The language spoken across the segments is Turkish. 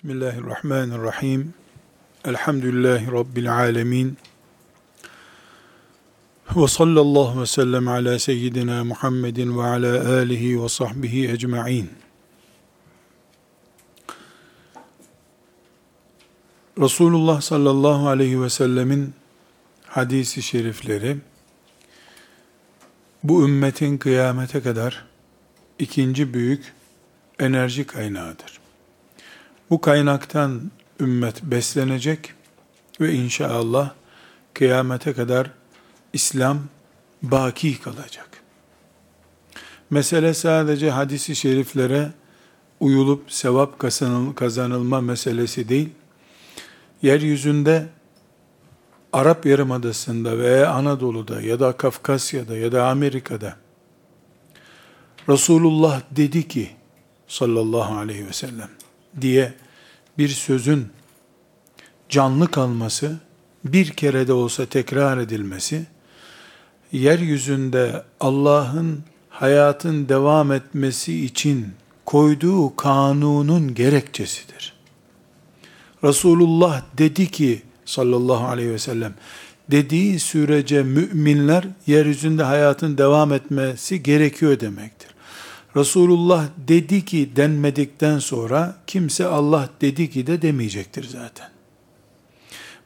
Bismillahirrahmanirrahim. Elhamdülillahi Rabbil alemin. Ve sallallahu ve sellem ala seyyidina Muhammedin ve ala alihi ve sahbihi ecma'in. Resulullah sallallahu aleyhi ve sellemin hadisi şerifleri, bu ümmetin kıyamete kadar ikinci büyük enerji kaynağıdır. Bu kaynaktan ümmet beslenecek ve inşallah kıyamete kadar İslam baki kalacak. Mesele sadece hadisi şeriflere uyulup sevap kazanılma meselesi değil, yeryüzünde Arap Yarımadası'nda veya Anadolu'da ya da Kafkasya'da ya da Amerika'da Resulullah dedi ki sallallahu aleyhi ve sellem diye bir sözün canlı kalması, bir kere de olsa tekrar edilmesi, yeryüzünde Allah'ın hayatın devam etmesi için koyduğu kanunun gerekçesidir. Resulullah dedi ki sallallahu aleyhi ve sellem, dediği sürece müminler yeryüzünde hayatın devam etmesi gerekiyor demektir. Resulullah dedi ki denmedikten sonra kimse Allah dedi ki de demeyecektir zaten.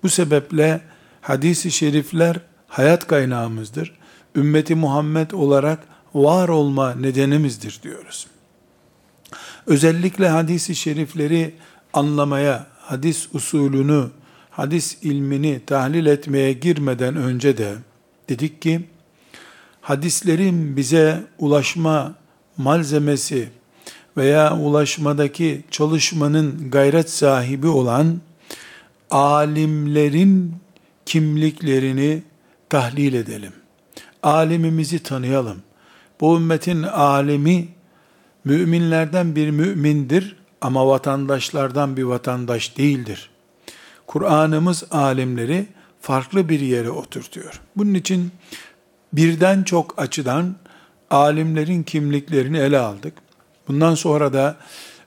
Bu sebeple hadisi şerifler hayat kaynağımızdır. Ümmeti Muhammed olarak var olma nedenimizdir diyoruz. Özellikle hadisi şerifleri anlamaya, hadis usulünü, hadis ilmini tahlil etmeye girmeden önce de dedik ki hadislerin bize ulaşma malzemesi veya ulaşmadaki çalışmanın gayret sahibi olan alimlerin kimliklerini tahlil edelim. Alimimizi tanıyalım. Bu ümmetin alimi müminlerden bir mümindir ama vatandaşlardan bir vatandaş değildir. Kur'an'ımız alimleri farklı bir yere oturtuyor. Bunun için birden çok açıdan alimlerin kimliklerini ele aldık. Bundan sonra da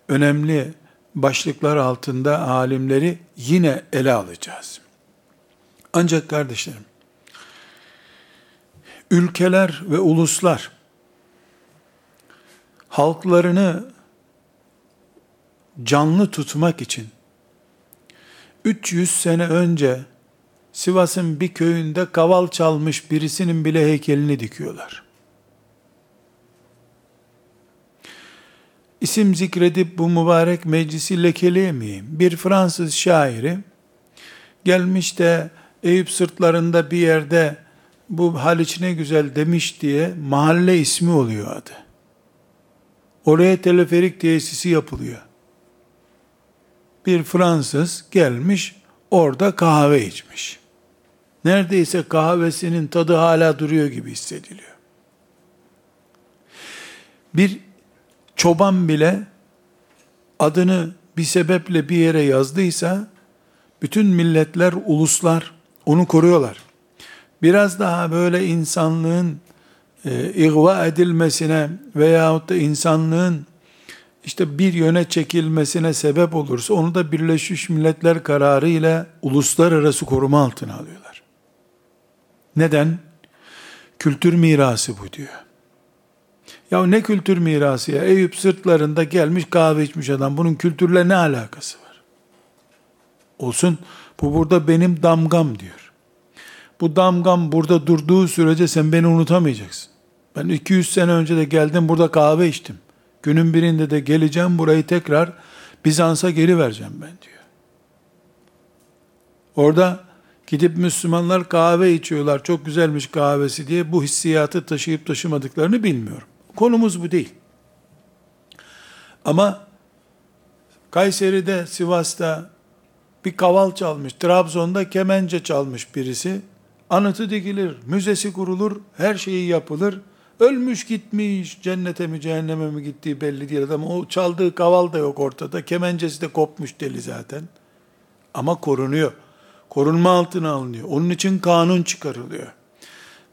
önemli başlıklar altında alimleri yine ele alacağız. Ancak kardeşlerim, ülkeler ve uluslar halklarını canlı tutmak için 300 sene önce Sivas'ın bir köyünde kaval çalmış birisinin bile heykelini dikiyorlar. İsim zikredip bu mübarek meclisi lekeleyemeyeyim. Bir Fransız şairi gelmiş de Eyüp sırtlarında bir yerde bu Haliç ne güzel demiş diye mahalle ismi oluyor adı. Oraya teleferik tesisi yapılıyor. Bir Fransız gelmiş orada kahve içmiş. Neredeyse kahvesinin tadı hala duruyor gibi hissediliyor. Bir çoban bile adını bir sebeple bir yere yazdıysa, bütün milletler, uluslar onu koruyorlar. Biraz daha böyle insanlığın e, ihva edilmesine veyahut da insanlığın işte bir yöne çekilmesine sebep olursa onu da Birleşmiş Milletler kararı ile uluslararası koruma altına alıyorlar. Neden? Kültür mirası bu diyor. Ya ne kültür mirası ya? Eyüp sırtlarında gelmiş kahve içmiş adam. Bunun kültürle ne alakası var? Olsun. Bu burada benim damgam diyor. Bu damgam burada durduğu sürece sen beni unutamayacaksın. Ben 200 sene önce de geldim burada kahve içtim. Günün birinde de geleceğim burayı tekrar Bizans'a geri vereceğim ben diyor. Orada gidip Müslümanlar kahve içiyorlar. Çok güzelmiş kahvesi diye bu hissiyatı taşıyıp taşımadıklarını bilmiyorum. Konumuz bu değil. Ama Kayseri'de, Sivas'ta bir kaval çalmış, Trabzon'da kemence çalmış birisi, anıtı dikilir, müzesi kurulur, her şeyi yapılır. Ölmüş gitmiş, cennete mi cehenneme mi gittiği belli değil adam. O çaldığı kaval da yok ortada, kemencesi de kopmuş deli zaten. Ama korunuyor. Korunma altına alınıyor. Onun için kanun çıkarılıyor.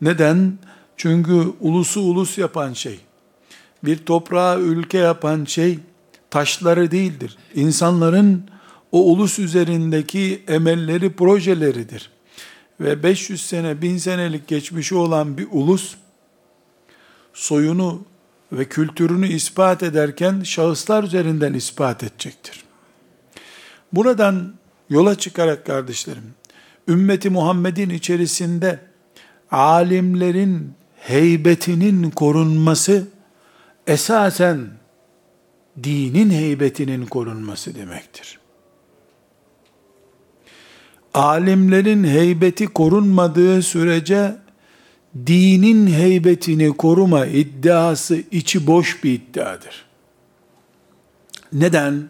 Neden? Çünkü ulusu ulus yapan şey, bir toprağı ülke yapan şey taşları değildir. İnsanların o ulus üzerindeki emelleri, projeleridir. Ve 500 sene, 1000 senelik geçmişi olan bir ulus, soyunu ve kültürünü ispat ederken şahıslar üzerinden ispat edecektir. Buradan yola çıkarak kardeşlerim, ümmeti Muhammed'in içerisinde alimlerin heybetinin korunması esasen dinin heybetinin korunması demektir. Alimlerin heybeti korunmadığı sürece dinin heybetini koruma iddiası içi boş bir iddiadır. Neden?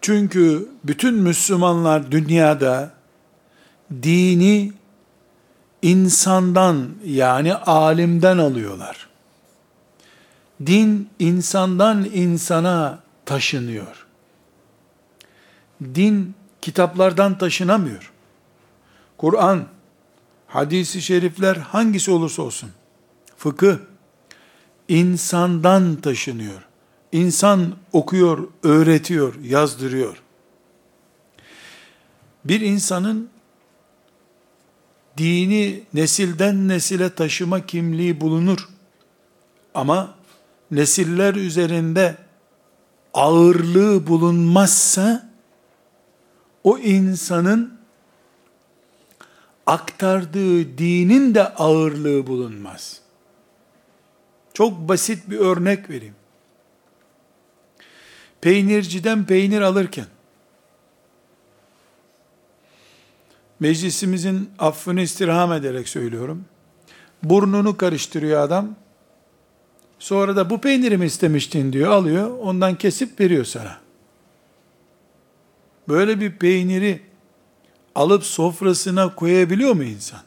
Çünkü bütün Müslümanlar dünyada dini insandan yani alimden alıyorlar. Din insandan insana taşınıyor. Din kitaplardan taşınamıyor. Kur'an, hadisi şerifler hangisi olursa olsun, fıkıh, insandan taşınıyor. İnsan okuyor, öğretiyor, yazdırıyor. Bir insanın dini nesilden nesile taşıma kimliği bulunur. Ama nesiller üzerinde ağırlığı bulunmazsa o insanın aktardığı dinin de ağırlığı bulunmaz. Çok basit bir örnek vereyim. Peynirciden peynir alırken meclisimizin affını istirham ederek söylüyorum. Burnunu karıştırıyor adam. Sonra da bu peyniri mi istemiştin diyor, alıyor, ondan kesip veriyor sana. Böyle bir peyniri alıp sofrasına koyabiliyor mu insan?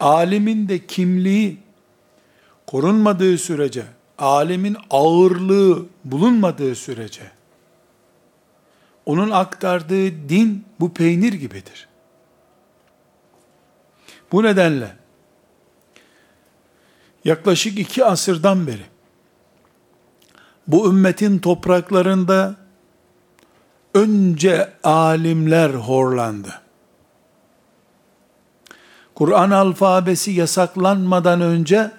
Alimin de kimliği korunmadığı sürece, alimin ağırlığı bulunmadığı sürece, onun aktardığı din bu peynir gibidir. Bu nedenle yaklaşık iki asırdan beri bu ümmetin topraklarında önce alimler horlandı. Kur'an alfabesi yasaklanmadan önce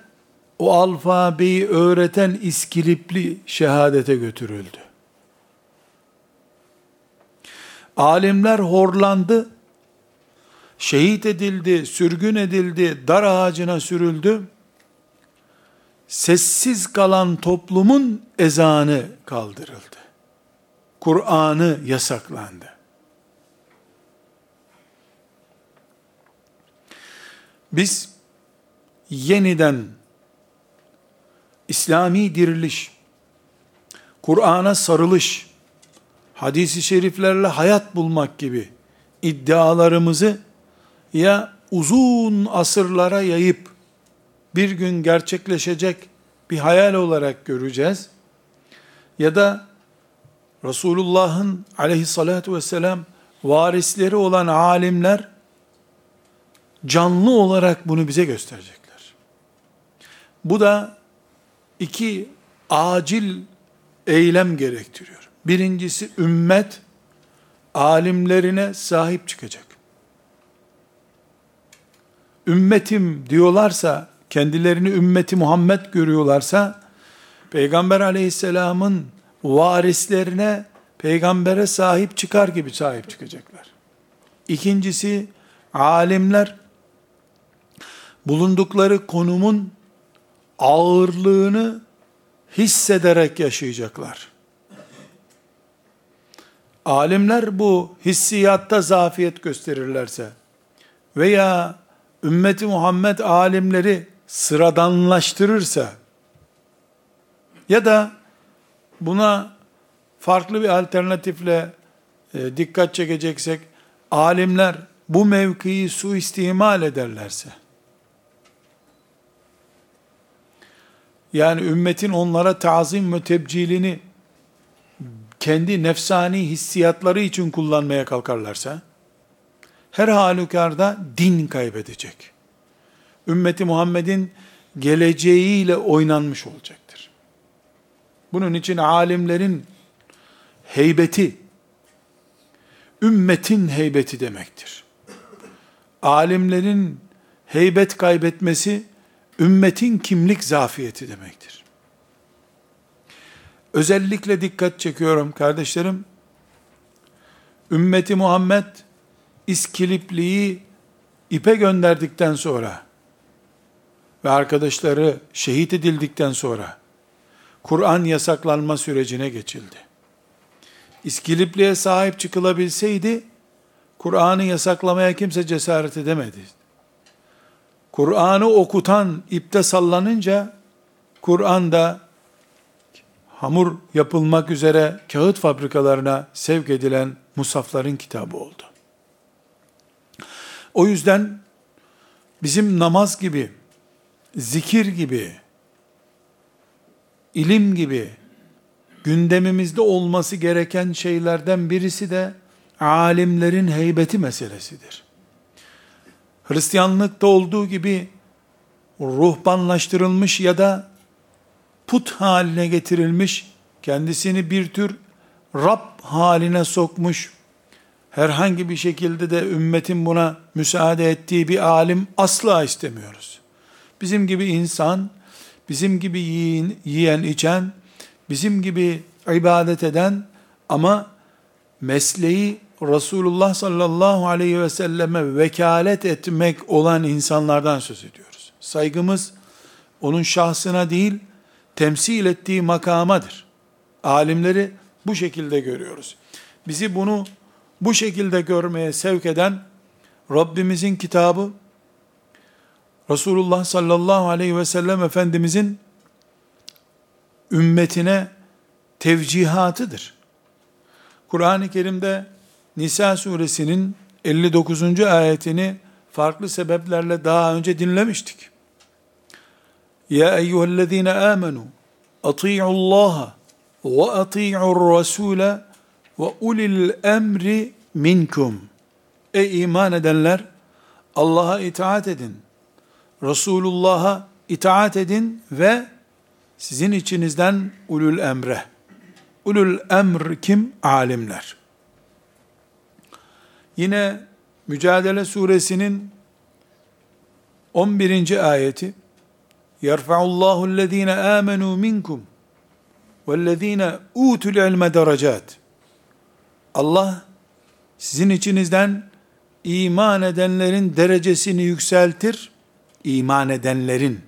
o alfabeyi öğreten iskilipli şehadete götürüldü. Alimler horlandı, şehit edildi, sürgün edildi, dar ağacına sürüldü. Sessiz kalan toplumun ezanı kaldırıldı. Kur'an'ı yasaklandı. Biz yeniden İslami diriliş, Kur'an'a sarılış, hadisi şeriflerle hayat bulmak gibi iddialarımızı ya uzun asırlara yayıp bir gün gerçekleşecek bir hayal olarak göreceğiz ya da Resulullah'ın aleyhissalatu vesselam varisleri olan alimler canlı olarak bunu bize gösterecekler. Bu da iki acil eylem gerektiriyor. Birincisi ümmet alimlerine sahip çıkacak. Ümmetim diyorlarsa, kendilerini ümmeti Muhammed görüyorlarsa, Peygamber aleyhisselamın varislerine, peygambere sahip çıkar gibi sahip çıkacaklar. İkincisi, alimler, bulundukları konumun ağırlığını hissederek yaşayacaklar. Alimler bu hissiyatta zafiyet gösterirlerse veya ümmeti Muhammed alimleri sıradanlaştırırsa ya da buna farklı bir alternatifle e, dikkat çekeceksek alimler bu mevkiyi suistimal ederlerse yani ümmetin onlara tazim ve tebcilini kendi nefsani hissiyatları için kullanmaya kalkarlarsa, her halükarda din kaybedecek. Ümmeti Muhammed'in geleceğiyle oynanmış olacaktır. Bunun için alimlerin heybeti, ümmetin heybeti demektir. Alimlerin heybet kaybetmesi, ümmetin kimlik zafiyeti demektir. Özellikle dikkat çekiyorum kardeşlerim. Ümmeti Muhammed İskilipli'yi ipe gönderdikten sonra ve arkadaşları şehit edildikten sonra Kur'an yasaklanma sürecine geçildi. İskilipli'ye sahip çıkılabilseydi Kur'an'ı yasaklamaya kimse cesaret edemedi. Kur'an'ı okutan ipte sallanınca Kur'an da hamur yapılmak üzere kağıt fabrikalarına sevk edilen musafların kitabı oldu. O yüzden bizim namaz gibi, zikir gibi, ilim gibi gündemimizde olması gereken şeylerden birisi de alimlerin heybeti meselesidir. Hristiyanlıkta olduğu gibi ruhbanlaştırılmış ya da put haline getirilmiş, kendisini bir tür Rab haline sokmuş, herhangi bir şekilde de ümmetin buna müsaade ettiği bir alim asla istemiyoruz. Bizim gibi insan, bizim gibi yiyin, yiyen, içen, bizim gibi ibadet eden ama mesleği Resulullah sallallahu aleyhi ve selleme vekalet etmek olan insanlardan söz ediyoruz. Saygımız onun şahsına değil, temsil ettiği makamadır. Alimleri bu şekilde görüyoruz. Bizi bunu bu şekilde görmeye sevk eden Rabbimizin kitabı, Resulullah sallallahu aleyhi ve sellem Efendimizin ümmetine tevcihatıdır. Kur'an-ı Kerim'de Nisa suresinin 59. ayetini farklı sebeplerle daha önce dinlemiştik. Ya eyyühellezine amenu ati'u Allah ve ati'u Rasule ve ulil emri minkum. Ey iman edenler Allah'a itaat edin. Resulullah'a itaat edin ve sizin içinizden ulul emre. Ulul emr kim? Alimler. Yine Mücadele suresinin 11. ayeti Yerfa'ullahu ellezine amenu minkum vellezine utul ilme derecat Allah sizin içinizden iman edenlerin derecesini yükseltir iman edenlerin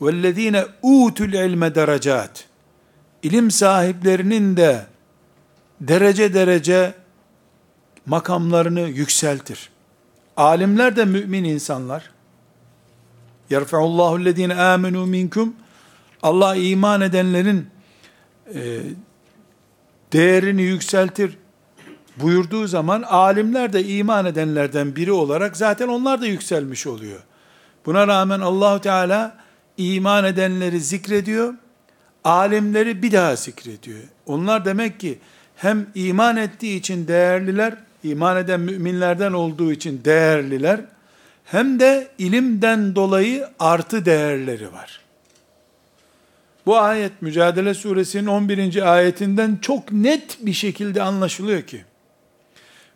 vellezine utul ilme derecat ilim sahiplerinin de derece derece makamlarını yükseltir. Alimler de mümin insanlar. Yerfe'ullahu lezine amenu minkum Allah iman edenlerin e, değerini yükseltir buyurduğu zaman alimler de iman edenlerden biri olarak zaten onlar da yükselmiş oluyor. Buna rağmen Allahu Teala iman edenleri zikrediyor. Alimleri bir daha zikrediyor. Onlar demek ki hem iman ettiği için değerliler iman eden müminlerden olduğu için değerliler, hem de ilimden dolayı artı değerleri var. Bu ayet Mücadele Suresinin 11. ayetinden çok net bir şekilde anlaşılıyor ki,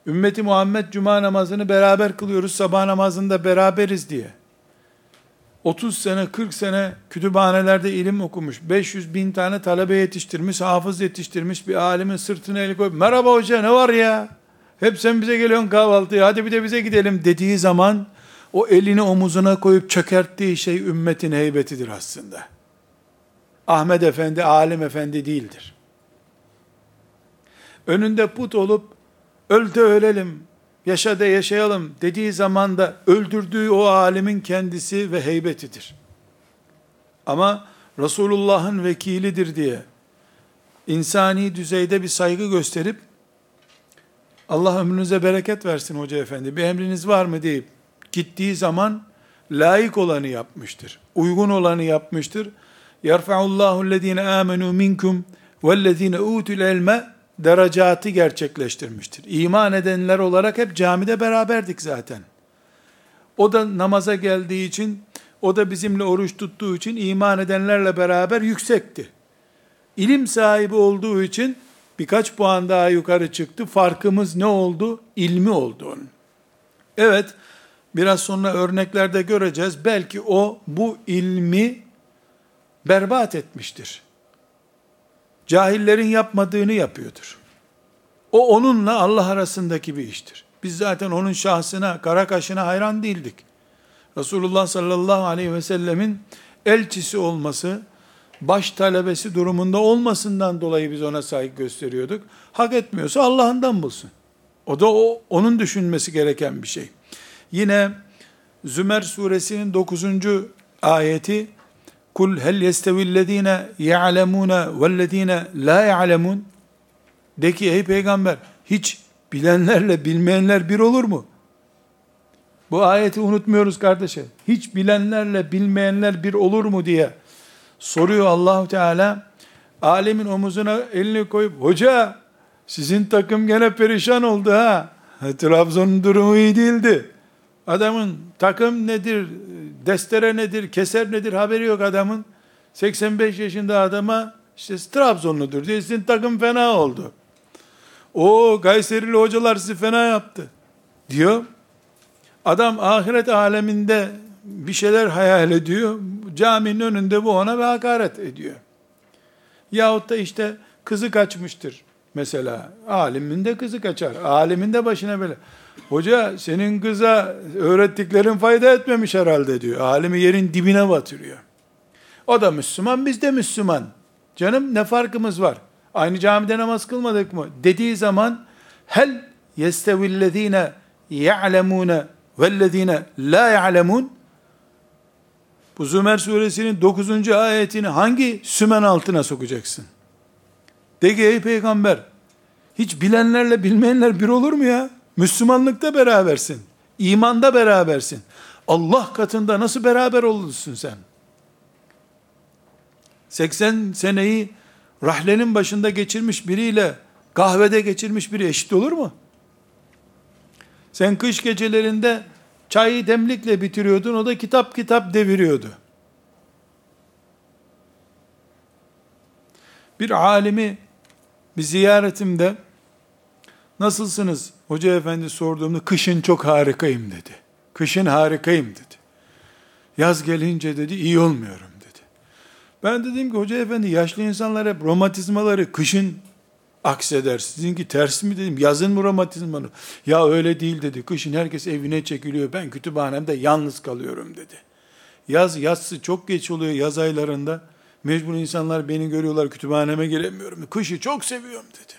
ümmeti Muhammed cuma namazını beraber kılıyoruz, sabah namazında beraberiz diye. 30 sene, 40 sene kütüphanelerde ilim okumuş, 500 bin tane talebe yetiştirmiş, hafız yetiştirmiş bir alimin sırtına eli koyup, merhaba hoca ne var ya? Hep sen bize geliyorsun kahvaltıya, hadi bir de bize gidelim dediği zaman, o elini omuzuna koyup çökerttiği şey ümmetin heybetidir aslında. Ahmet Efendi, alim efendi değildir. Önünde put olup, öl de ölelim, yaşa da yaşayalım dediği zaman da öldürdüğü o alimin kendisi ve heybetidir. Ama Resulullah'ın vekilidir diye insani düzeyde bir saygı gösterip Allah ömrünüze bereket versin hoca efendi. Bir emriniz var mı deyip gittiği zaman layık olanı yapmıştır. Uygun olanı yapmıştır. Yerfa'ullahu ellezine amenu minkum vellezine utul ilme derecatı gerçekleştirmiştir. İman edenler olarak hep camide beraberdik zaten. O da namaza geldiği için, o da bizimle oruç tuttuğu için iman edenlerle beraber yüksekti. İlim sahibi olduğu için birkaç puan daha yukarı çıktı. Farkımız ne oldu? İlmi oldu onun. Evet, biraz sonra örneklerde göreceğiz. Belki o bu ilmi berbat etmiştir. Cahillerin yapmadığını yapıyordur. O onunla Allah arasındaki bir iştir. Biz zaten onun şahsına, kara kaşına hayran değildik. Resulullah sallallahu aleyhi ve sellemin elçisi olması, baş talebesi durumunda olmasından dolayı biz ona saygı gösteriyorduk. Hak etmiyorsa Allah'ından bulsun. O da o, onun düşünmesi gereken bir şey. Yine Zümer suresinin 9. ayeti Kul hel yestevillezine ya'lemune vellezine la ya'lemun de ki ey peygamber hiç bilenlerle bilmeyenler bir olur mu? Bu ayeti unutmuyoruz kardeşim. Hiç bilenlerle bilmeyenler bir olur mu diye soruyor Allahu Teala. Alemin omuzuna elini koyup hoca sizin takım gene perişan oldu ha. Trabzon'un durumu iyi değildi. Adamın takım nedir, destere nedir, keser nedir haberi yok adamın. 85 yaşında adama işte Trabzonludur diye sizin takım fena oldu. O Gayserili hocalar sizi fena yaptı diyor. Adam ahiret aleminde bir şeyler hayal ediyor. Caminin önünde bu ona bir hakaret ediyor. Yahut da işte kızı kaçmıştır mesela. Alimin de kızı kaçar. Alimin de başına böyle. Hoca senin kıza öğrettiklerin fayda etmemiş herhalde diyor. Alimi yerin dibine batırıyor. O da Müslüman, biz de Müslüman. Canım ne farkımız var? Aynı camide namaz kılmadık mı? Dediği zaman hel yestevillezine ya'lemune vellezine la ya'lemun bu Zümer suresinin 9. ayetini hangi sümen altına sokacaksın? De ki ey peygamber hiç bilenlerle bilmeyenler bir olur mu ya? Müslümanlıkta berabersin. imanda berabersin. Allah katında nasıl beraber olursun sen? 80 seneyi rahlenin başında geçirmiş biriyle kahvede geçirmiş biri eşit olur mu? Sen kış gecelerinde çayı demlikle bitiriyordun, o da kitap kitap deviriyordu. Bir alimi bir ziyaretimde nasılsınız hoca efendi sorduğumda kışın çok harikayım dedi. Kışın harikayım dedi. Yaz gelince dedi iyi olmuyorum dedi. Ben dedim ki hoca efendi yaşlı insanlar hep romatizmaları kışın akseder. Sizinki ters mi dedim. Yazın mı romatizmanı? Ya öyle değil dedi. Kışın herkes evine çekiliyor. Ben kütüphanemde yalnız kalıyorum dedi. Yaz yatsı çok geç oluyor yaz aylarında. Mecbur insanlar beni görüyorlar kütüphaneme giremiyorum. Kışı çok seviyorum dedi.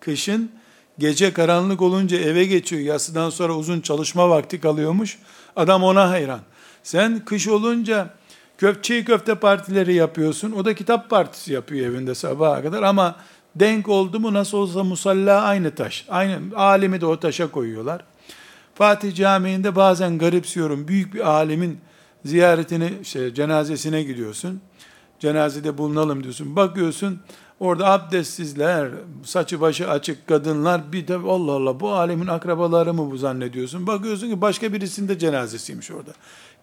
Kışın gece karanlık olunca eve geçiyor. Yatsıdan sonra uzun çalışma vakti kalıyormuş. Adam ona hayran. Sen kış olunca köfçeyi köfte partileri yapıyorsun. O da kitap partisi yapıyor evinde sabaha kadar ama denk oldu mu nasıl olsa musalla aynı taş. Aynı alimi de o taşa koyuyorlar. Fatih Camii'nde bazen garipsiyorum. Büyük bir alimin ziyaretini, şey, cenazesine gidiyorsun. Cenazede bulunalım diyorsun. Bakıyorsun orada abdestsizler, saçı başı açık kadınlar bir de Allah Allah bu alemin akrabaları mı bu zannediyorsun. Bakıyorsun ki başka birisinde cenazesiymiş orada.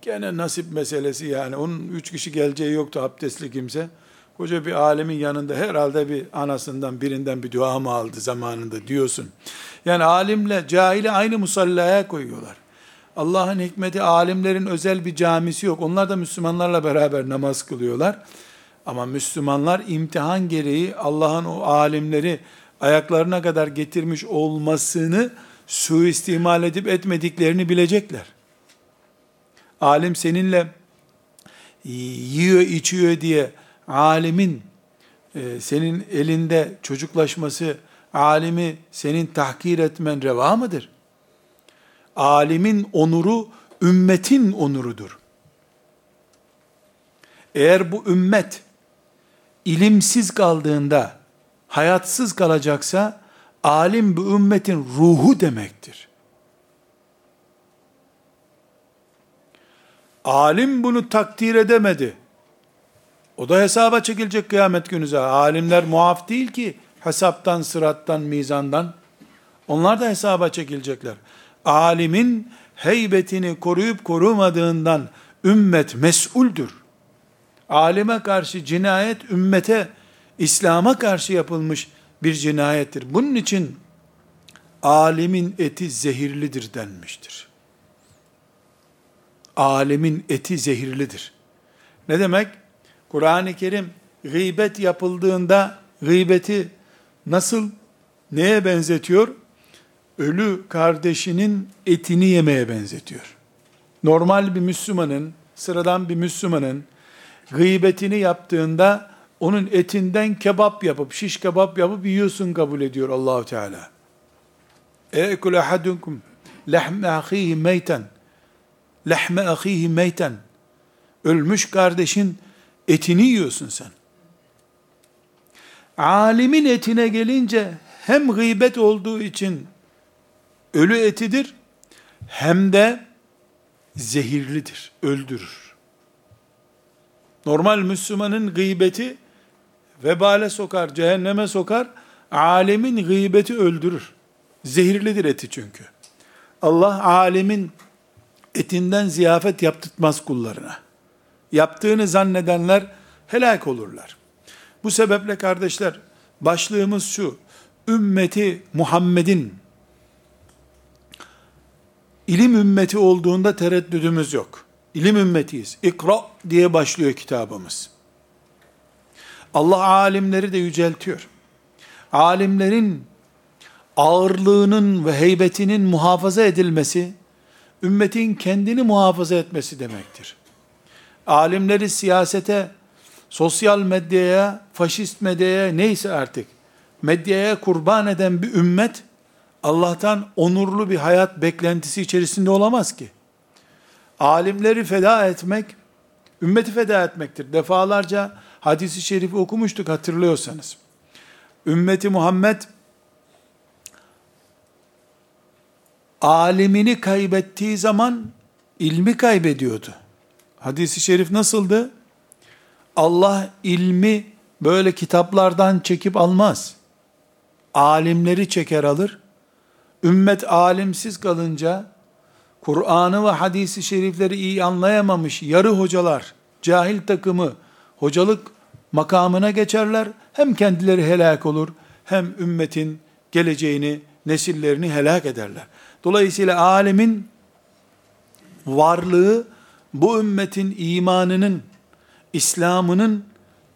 Gene nasip meselesi yani. Onun üç kişi geleceği yoktu abdestli kimse. Koca bir alemin yanında herhalde bir anasından birinden bir dua mı aldı zamanında diyorsun. Yani alimle cahili aynı musallaya koyuyorlar. Allah'ın hikmeti alimlerin özel bir camisi yok. Onlar da Müslümanlarla beraber namaz kılıyorlar. Ama Müslümanlar imtihan gereği Allah'ın o alimleri ayaklarına kadar getirmiş olmasını suistimal edip etmediklerini bilecekler. Alim seninle yiyor içiyor diye alimin e, senin elinde çocuklaşması, alimi senin tahkir etmen reva mıdır? Alimin onuru, ümmetin onurudur. Eğer bu ümmet ilimsiz kaldığında hayatsız kalacaksa, alim bu ümmetin ruhu demektir. Alim bunu takdir edemedi. O da hesaba çekilecek kıyamet günü. Alimler muaf değil ki hesaptan, sırattan, mizandan. Onlar da hesaba çekilecekler. Alimin heybetini koruyup korumadığından ümmet mesuldür. Alime karşı cinayet ümmete, İslam'a karşı yapılmış bir cinayettir. Bunun için alimin eti zehirlidir denmiştir. Alimin eti zehirlidir. Ne demek? Kur'an-ı Kerim gıybet yapıldığında gıybeti nasıl neye benzetiyor? Ölü kardeşinin etini yemeye benzetiyor. Normal bir Müslümanın, sıradan bir Müslümanın gıybetini yaptığında onun etinden kebap yapıp, şiş kebap yapıp yiyorsun kabul ediyor Allahu Teala. E'ekul ahadunkum lehme ahihi meyten lehme ahihi meyten ölmüş kardeşin etini yiyorsun sen. Alimin etine gelince hem gıybet olduğu için ölü etidir hem de zehirlidir, öldürür. Normal Müslümanın gıybeti vebale sokar, cehenneme sokar. Alemin gıybeti öldürür. Zehirlidir eti çünkü. Allah alemin etinden ziyafet yaptırtmaz kullarına. Yaptığını zannedenler helak olurlar. Bu sebeple kardeşler, başlığımız şu, ümmeti Muhammed'in ilim ümmeti olduğunda tereddüdümüz yok. İlim ümmetiyiz. İkra diye başlıyor kitabımız. Allah alimleri de yüceltiyor. Alimlerin ağırlığının ve heybetinin muhafaza edilmesi, ümmetin kendini muhafaza etmesi demektir. Alimleri siyasete, sosyal medyaya, faşist medyaya neyse artık, medyaya kurban eden bir ümmet, Allah'tan onurlu bir hayat beklentisi içerisinde olamaz ki. Alimleri feda etmek, ümmeti feda etmektir. Defalarca hadisi şerifi okumuştuk hatırlıyorsanız. Ümmeti Muhammed alimini kaybettiği zaman ilmi kaybediyordu. Hadisi şerif nasıldı? Allah ilmi böyle kitaplardan çekip almaz. Alimleri çeker alır. Ümmet alimsiz kalınca Kur'an'ı ve hadisi şerifleri iyi anlayamamış yarı hocalar, cahil takımı hocalık makamına geçerler. Hem kendileri helak olur, hem ümmetin geleceğini, nesillerini helak ederler. Dolayısıyla alemin varlığı bu ümmetin imanının, İslam'ının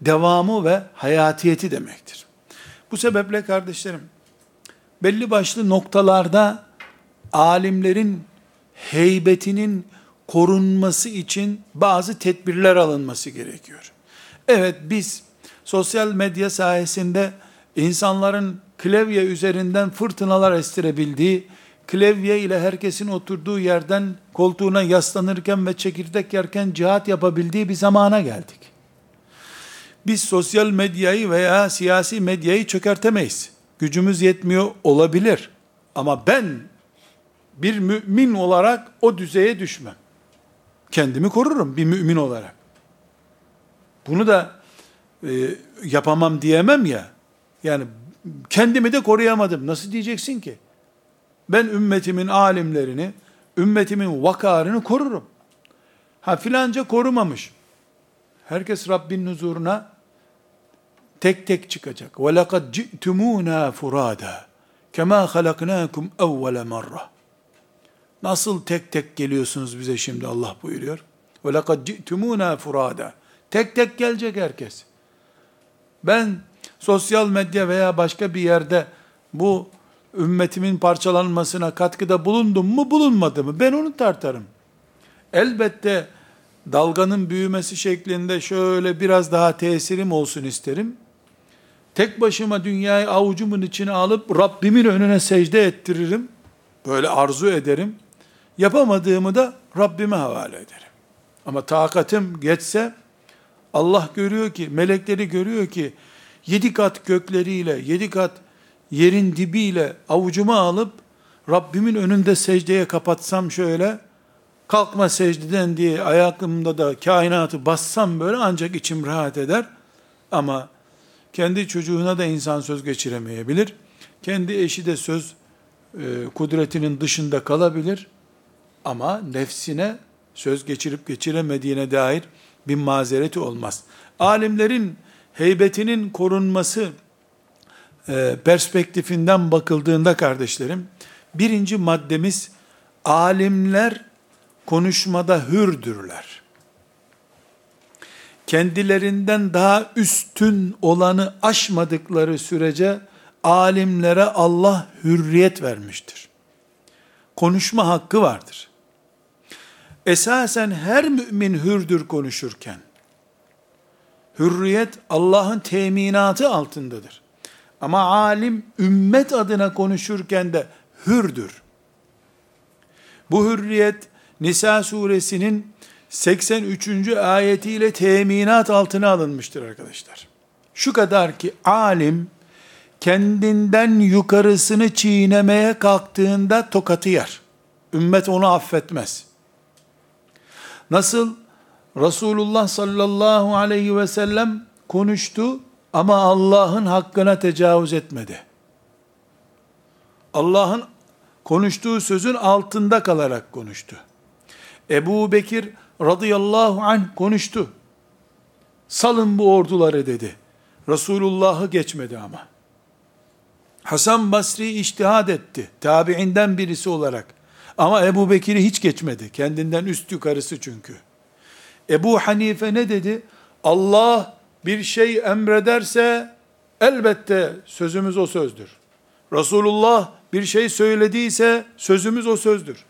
devamı ve hayatiyeti demektir. Bu sebeple kardeşlerim, belli başlı noktalarda alimlerin heybetinin korunması için bazı tedbirler alınması gerekiyor. Evet biz sosyal medya sayesinde insanların klavye üzerinden fırtınalar estirebildiği, klavye ile herkesin oturduğu yerden koltuğuna yaslanırken ve çekirdek yerken cihat yapabildiği bir zamana geldik. Biz sosyal medyayı veya siyasi medyayı çökertemeyiz. Gücümüz yetmiyor olabilir. Ama ben bir mümin olarak o düzeye düşmem. Kendimi korurum bir mümin olarak. Bunu da e, yapamam diyemem ya. Yani kendimi de koruyamadım. Nasıl diyeceksin ki? Ben ümmetimin alimlerini, ümmetimin vakarını korurum. Ha filanca korumamış. Herkes Rabbin huzuruna tek tek çıkacak. وَلَقَدْ جِئْتُمُونَا فُرَادًا كَمَا خَلَقْنَاكُمْ اَوَّلَ مَرَّةً Nasıl tek tek geliyorsunuz bize şimdi Allah buyuruyor. Ve lekad ci'tumuna furada. Tek tek gelecek herkes. Ben sosyal medya veya başka bir yerde bu ümmetimin parçalanmasına katkıda bulundum mu bulunmadı mı? Ben onu tartarım. Elbette dalganın büyümesi şeklinde şöyle biraz daha tesirim olsun isterim. Tek başıma dünyayı avucumun içine alıp Rabbimin önüne secde ettiririm. Böyle arzu ederim. Yapamadığımı da Rabbime havale ederim. Ama takatim geçse Allah görüyor ki, melekleri görüyor ki yedi kat gökleriyle, yedi kat yerin dibiyle avucuma alıp Rabbimin önünde secdeye kapatsam şöyle kalkma secdeden diye ayakımda da kainatı bassam böyle ancak içim rahat eder. Ama kendi çocuğuna da insan söz geçiremeyebilir. Kendi eşi de söz e, kudretinin dışında kalabilir. Ama nefsine söz geçirip geçiremediğine dair bir mazereti olmaz. Alimlerin heybetinin korunması e, perspektifinden bakıldığında kardeşlerim, birinci maddemiz, alimler konuşmada hürdürler. Kendilerinden daha üstün olanı aşmadıkları sürece, alimlere Allah hürriyet vermiştir. Konuşma hakkı vardır. Esasen her mümin hürdür konuşurken. Hürriyet Allah'ın teminatı altındadır. Ama alim ümmet adına konuşurken de hürdür. Bu hürriyet Nisa suresinin 83. ayetiyle teminat altına alınmıştır arkadaşlar. Şu kadar ki alim kendinden yukarısını çiğnemeye kalktığında tokatı yer. Ümmet onu affetmez. Nasıl Resulullah sallallahu aleyhi ve sellem konuştu ama Allah'ın hakkına tecavüz etmedi. Allah'ın konuştuğu sözün altında kalarak konuştu. Ebu Bekir radıyallahu anh konuştu. Salın bu orduları dedi. Resulullah'ı geçmedi ama. Hasan Basri iştihad etti. Tabiinden birisi olarak. Ama Ebu Bekir'i hiç geçmedi. Kendinden üst yukarısı çünkü. Ebu Hanife ne dedi? Allah bir şey emrederse elbette sözümüz o sözdür. Resulullah bir şey söylediyse sözümüz o sözdür.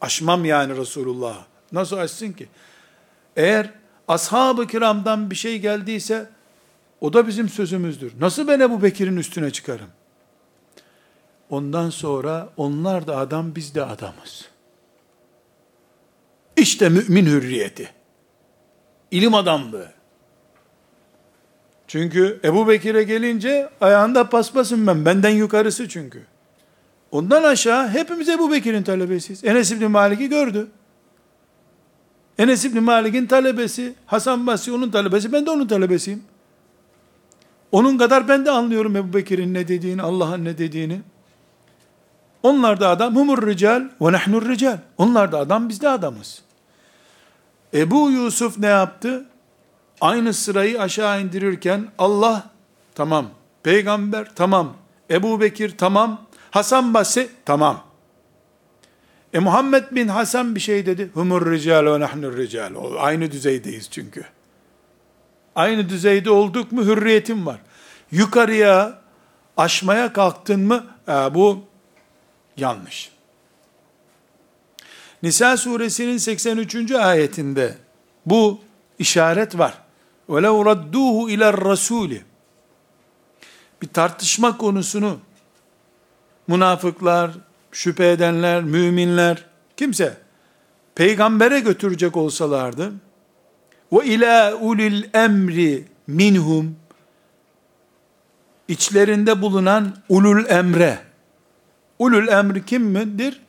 Aşmam yani Resulullah. Nasıl aşsın ki? Eğer ashab-ı kiramdan bir şey geldiyse o da bizim sözümüzdür. Nasıl ben Ebu Bekir'in üstüne çıkarım? Ondan sonra onlar da adam biz de adamız. İşte mümin hürriyeti. İlim adamlığı. Çünkü Ebu Bekir'e gelince ayağında paspasım ben. Benden yukarısı çünkü. Ondan aşağı hepimiz Ebu Bekir'in talebesiyiz. Enes İbni Malik'i gördü. Enes İbni Malik'in talebesi, Hasan Basri onun talebesi, ben de onun talebesiyim. Onun kadar ben de anlıyorum Ebu Bekir'in ne dediğini, Allah'ın ne dediğini. Onlar da adam, humur rical ve nehnur rical. Onlar da adam, biz de adamız. Ebu Yusuf ne yaptı? Aynı sırayı aşağı indirirken Allah tamam, peygamber tamam, Ebu Bekir tamam, Hasan Basri tamam. E Muhammed bin Hasan bir şey dedi. Humur rical ve nahnur rical. Aynı düzeydeyiz çünkü. Aynı düzeyde olduk mu hürriyetim var. Yukarıya aşmaya kalktın mı e, bu yanlış. Nisa suresinin 83. ayetinde bu işaret var. وَلَوْ رَدُّوهُ اِلَى الرَّسُولِ Bir tartışma konusunu münafıklar, şüphe edenler, müminler, kimse peygambere götürecek olsalardı ve ila ulil emri minhum içlerinde bulunan ulul emre ulul emri kim midir?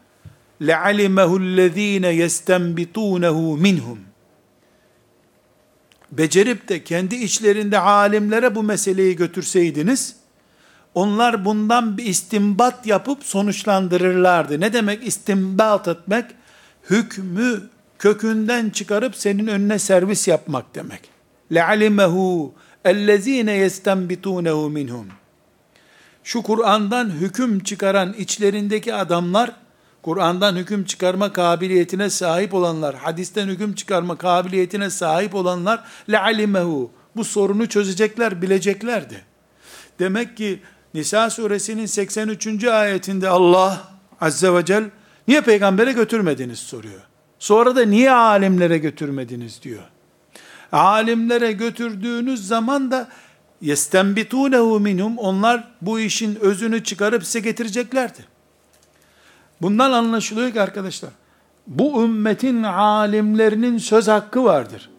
لَعَلِمَهُ الَّذ۪ينَ يَسْتَنْبِطُونَهُ minhum becerip de kendi içlerinde alimlere bu meseleyi götürseydiniz, onlar bundan bir istimbat yapıp sonuçlandırırlardı. Ne demek istimbat etmek? Hükmü kökünden çıkarıp senin önüne servis yapmak demek. لَعَلِمَهُ اَلَّذ۪ينَ يَسْتَنْبِتُونَهُ minhum. şu Kur'an'dan hüküm çıkaran içlerindeki adamlar, Kur'an'dan hüküm çıkarma kabiliyetine sahip olanlar, hadisten hüküm çıkarma kabiliyetine sahip olanlar le'alimehu. Bu sorunu çözecekler, bileceklerdi. Demek ki Nisa suresinin 83. ayetinde Allah azze ve cel niye peygambere götürmediniz soruyor. Sonra da niye alimlere götürmediniz diyor. Alimlere götürdüğünüz zaman da yestenbitunehu minhum onlar bu işin özünü çıkarıp size getireceklerdi. Bundan anlaşılıyor ki arkadaşlar bu ümmetin alimlerinin söz hakkı vardır.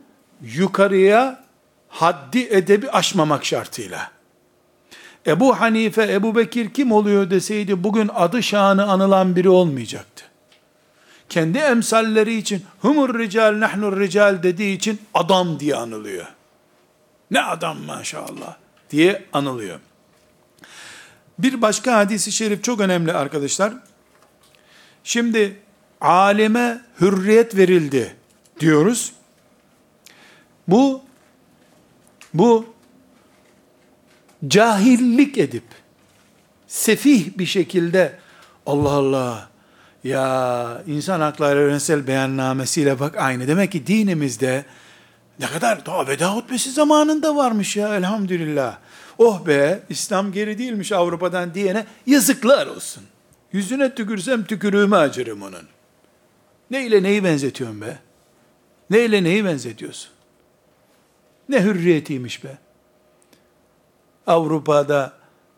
Yukarıya haddi edebi aşmamak şartıyla. Ebu Hanife, Ebu Bekir kim oluyor deseydi bugün adı şanı anılan biri olmayacaktı. Kendi emsalleri için humur rical nahnur rical dediği için adam diye anılıyor. Ne adam maşallah diye anılıyor. Bir başka hadisi şerif çok önemli arkadaşlar. Şimdi alime hürriyet verildi diyoruz. Bu bu cahillik edip, sefih bir şekilde, Allah Allah, ya insan hakları evrensel beyannamesiyle bak aynı. Demek ki dinimizde ne kadar daha veda hutbesi zamanında varmış ya elhamdülillah. Oh be İslam geri değilmiş Avrupa'dan diyene yazıklar olsun. Yüzüne tükürsem tükürüğümü acırım onun. Neyle neyi benzetiyorsun be? Neyle neyi benzetiyorsun? Ne hürriyetiymiş be? Avrupa'da,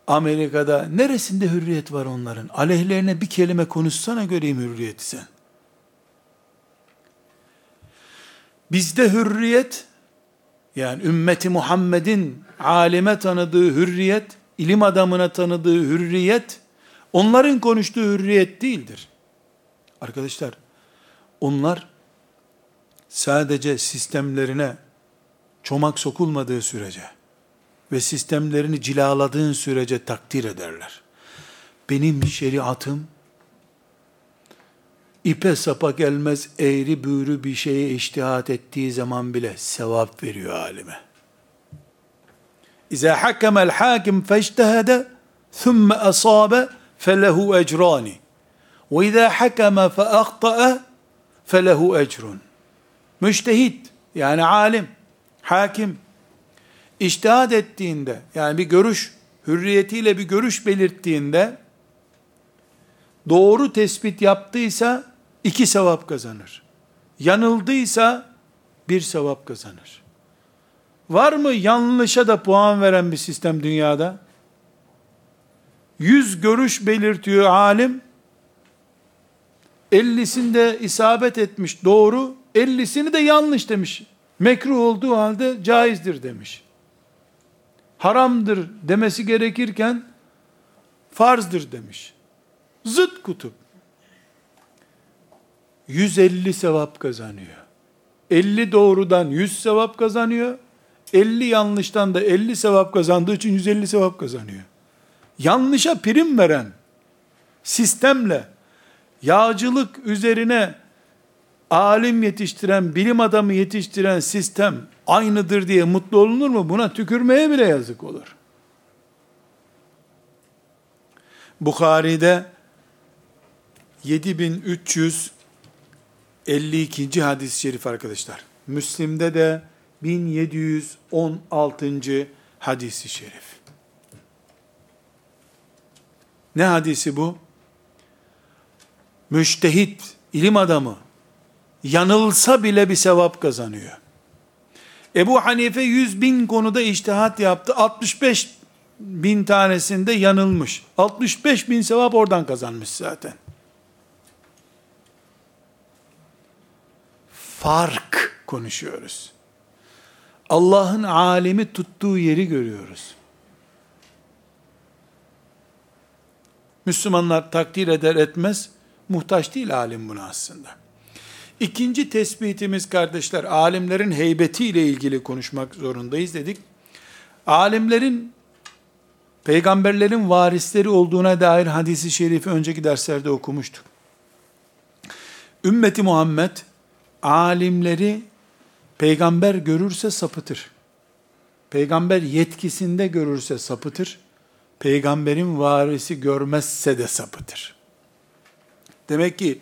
Amerika'da neresinde hürriyet var onların? Aleyhlerine bir kelime konuşsana göreyim hürriyeti sen. Bizde hürriyet, yani ümmeti Muhammed'in alime tanıdığı hürriyet, ilim adamına tanıdığı hürriyet, onların konuştuğu hürriyet değildir. Arkadaşlar, onlar sadece sistemlerine çomak sokulmadığı sürece ve sistemlerini cilaladığın sürece takdir ederler. Benim şeriatım ipe sapa gelmez eğri büğrü bir şeye iştihat ettiği zaman bile sevap veriyor alime. İza hakemel hakim feçtehede thumme asabe felehu ecrani ve izâ hakeme fe ahta'a felehu ecrun. Müştehit yani alim, hakim iştihad ettiğinde yani bir görüş hürriyetiyle bir görüş belirttiğinde doğru tespit yaptıysa iki sevap kazanır. Yanıldıysa bir sevap kazanır. Var mı yanlışa da puan veren bir sistem dünyada? Yüz görüş belirtiyor alim, ellisinde isabet etmiş doğru, ellisini de yanlış demiş. Mekruh olduğu halde caizdir demiş. Haramdır demesi gerekirken farzdır demiş. Zıt kutup. 150 sevap kazanıyor. 50 doğrudan 100 sevap kazanıyor. 50 yanlıştan da 50 sevap kazandığı için 150 sevap kazanıyor. Yanlışa prim veren sistemle yağcılık üzerine alim yetiştiren, bilim adamı yetiştiren sistem aynıdır diye mutlu olunur mu? Buna tükürmeye bile yazık olur. Bukhari'de 7352. hadis-i şerif arkadaşlar. Müslim'de de 1716. hadisi şerif. Ne hadisi bu? Müştehit, ilim adamı, yanılsa bile bir sevap kazanıyor. Ebu Hanife 100 bin konuda iştihat yaptı. 65 bin tanesinde yanılmış. 65 bin sevap oradan kazanmış zaten. Fark konuşuyoruz. Allah'ın alemi tuttuğu yeri görüyoruz. Müslümanlar takdir eder etmez, muhtaç değil alim buna aslında. İkinci tespitimiz kardeşler, alimlerin heybetiyle ilgili konuşmak zorundayız dedik. Alimlerin, peygamberlerin varisleri olduğuna dair hadisi şerifi önceki derslerde okumuştuk. Ümmeti Muhammed, alimleri peygamber görürse sapıtır. Peygamber yetkisinde görürse sapıtır. Peygamberin varisi görmezse de sapıtır. Demek ki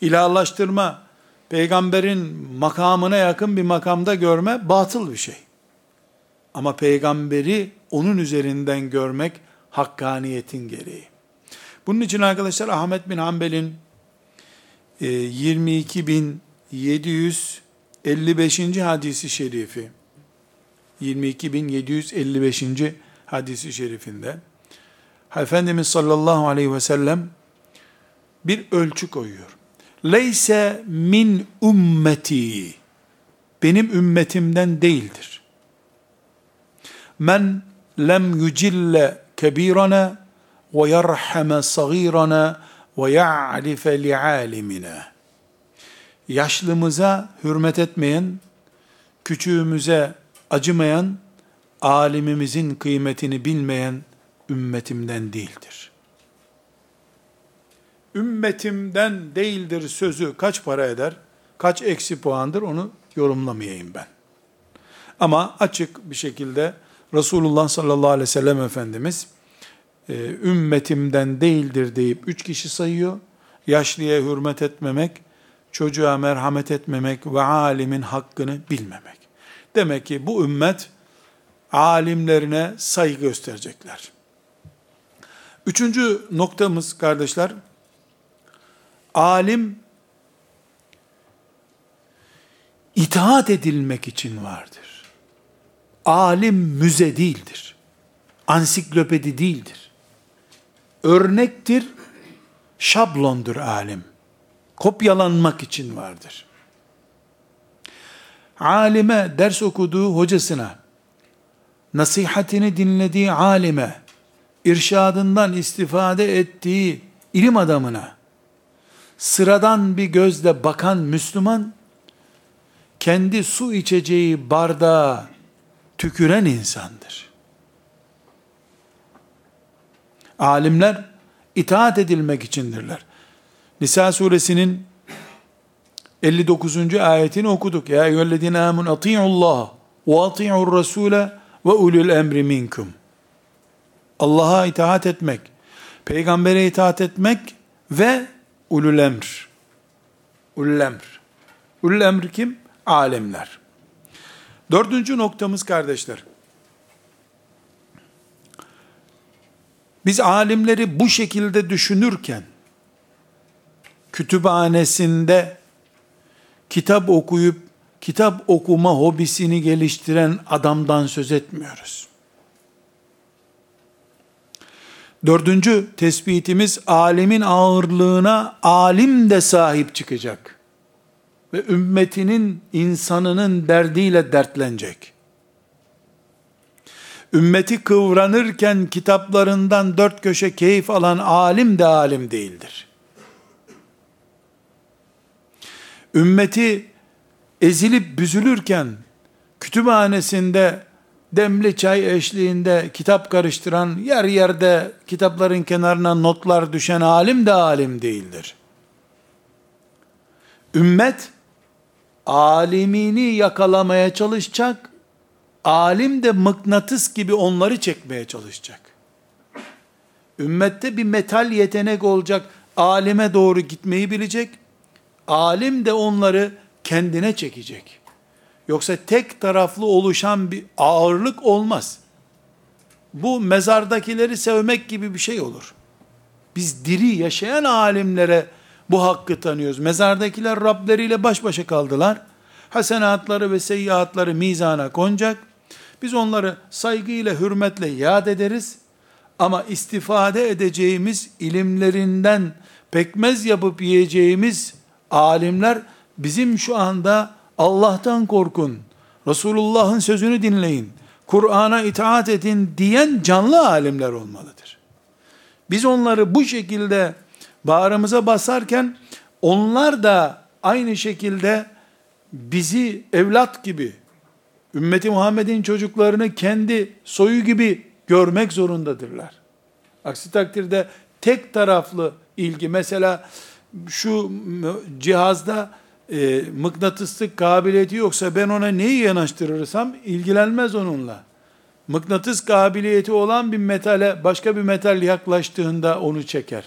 ilahlaştırma, peygamberin makamına yakın bir makamda görme batıl bir şey. Ama peygamberi onun üzerinden görmek hakkaniyetin gereği. Bunun için arkadaşlar Ahmet bin Hanbel'in e, 22 bin 755. hadisi şerifi 22755. hadisi şerifinde Efendimiz sallallahu aleyhi ve sellem bir ölçü koyuyor. Leyse min ümmeti benim ümmetimden değildir. Men lem yucille kebirana ve yerhame sagirana ve ya'rife li alimina.'' Yaşlımıza hürmet etmeyen, küçüğümüze acımayan, alimimizin kıymetini bilmeyen ümmetimden değildir ümmetimden değildir sözü kaç para eder, kaç eksi puandır onu yorumlamayayım ben. Ama açık bir şekilde Resulullah sallallahu aleyhi ve sellem Efendimiz e, ümmetimden değildir deyip üç kişi sayıyor. Yaşlıya hürmet etmemek, çocuğa merhamet etmemek ve alimin hakkını bilmemek. Demek ki bu ümmet alimlerine saygı gösterecekler. Üçüncü noktamız kardeşler, alim itaat edilmek için vardır. Alim müze değildir. Ansiklopedi değildir. Örnektir, şablondur alim. Kopyalanmak için vardır. Alime ders okuduğu hocasına, nasihatini dinlediği alime, irşadından istifade ettiği ilim adamına, sıradan bir gözle bakan Müslüman, kendi su içeceği bardağa tüküren insandır. Alimler itaat edilmek içindirler. Nisa suresinin 59. ayetini okuduk. Ya eyyühellezine amun ati'ullah ve ati'ur rasule ve ulul emri minkum. Allah'a itaat etmek, peygambere itaat etmek ve ulul emr. Ulul emr. Ulul emr kim? Alemler. Dördüncü noktamız kardeşler. Biz alimleri bu şekilde düşünürken, kütüphanesinde kitap okuyup, kitap okuma hobisini geliştiren adamdan söz etmiyoruz. Dördüncü tespitimiz, alimin ağırlığına alim de sahip çıkacak. Ve ümmetinin, insanının derdiyle dertlenecek. Ümmeti kıvranırken kitaplarından dört köşe keyif alan alim de alim değildir. Ümmeti ezilip büzülürken kütüphanesinde demli çay eşliğinde kitap karıştıran, yer yerde kitapların kenarına notlar düşen alim de alim değildir. Ümmet, alimini yakalamaya çalışacak, alim de mıknatıs gibi onları çekmeye çalışacak. Ümmette bir metal yetenek olacak, alime doğru gitmeyi bilecek, alim de onları kendine çekecek. Yoksa tek taraflı oluşan bir ağırlık olmaz. Bu mezardakileri sevmek gibi bir şey olur. Biz diri yaşayan alimlere bu hakkı tanıyoruz. Mezardakiler Rableriyle baş başa kaldılar. Hasenatları ve seyyiatları mizana konacak. Biz onları saygıyla, hürmetle yad ederiz. Ama istifade edeceğimiz ilimlerinden pekmez yapıp yiyeceğimiz alimler bizim şu anda Allah'tan korkun, Resulullah'ın sözünü dinleyin, Kur'an'a itaat edin diyen canlı alimler olmalıdır. Biz onları bu şekilde bağrımıza basarken onlar da aynı şekilde bizi evlat gibi, ümmeti Muhammed'in çocuklarını kendi soyu gibi görmek zorundadırlar. Aksi takdirde tek taraflı ilgi, mesela şu cihazda e, mıknatıslık kabiliyeti yoksa ben ona neyi yanaştırırsam ilgilenmez onunla. Mıknatıs kabiliyeti olan bir metale başka bir metal yaklaştığında onu çeker.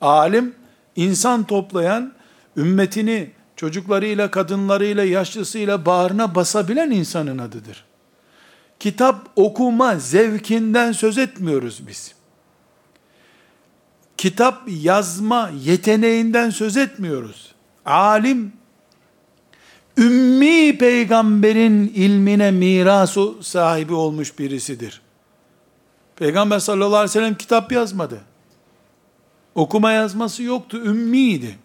Alim, insan toplayan, ümmetini çocuklarıyla, kadınlarıyla, yaşlısıyla bağrına basabilen insanın adıdır. Kitap okuma zevkinden söz etmiyoruz biz. Kitap yazma yeteneğinden söz etmiyoruz alim, ümmi peygamberin ilmine mirasu sahibi olmuş birisidir. Peygamber sallallahu aleyhi ve sellem kitap yazmadı. Okuma yazması yoktu, ümmiydi.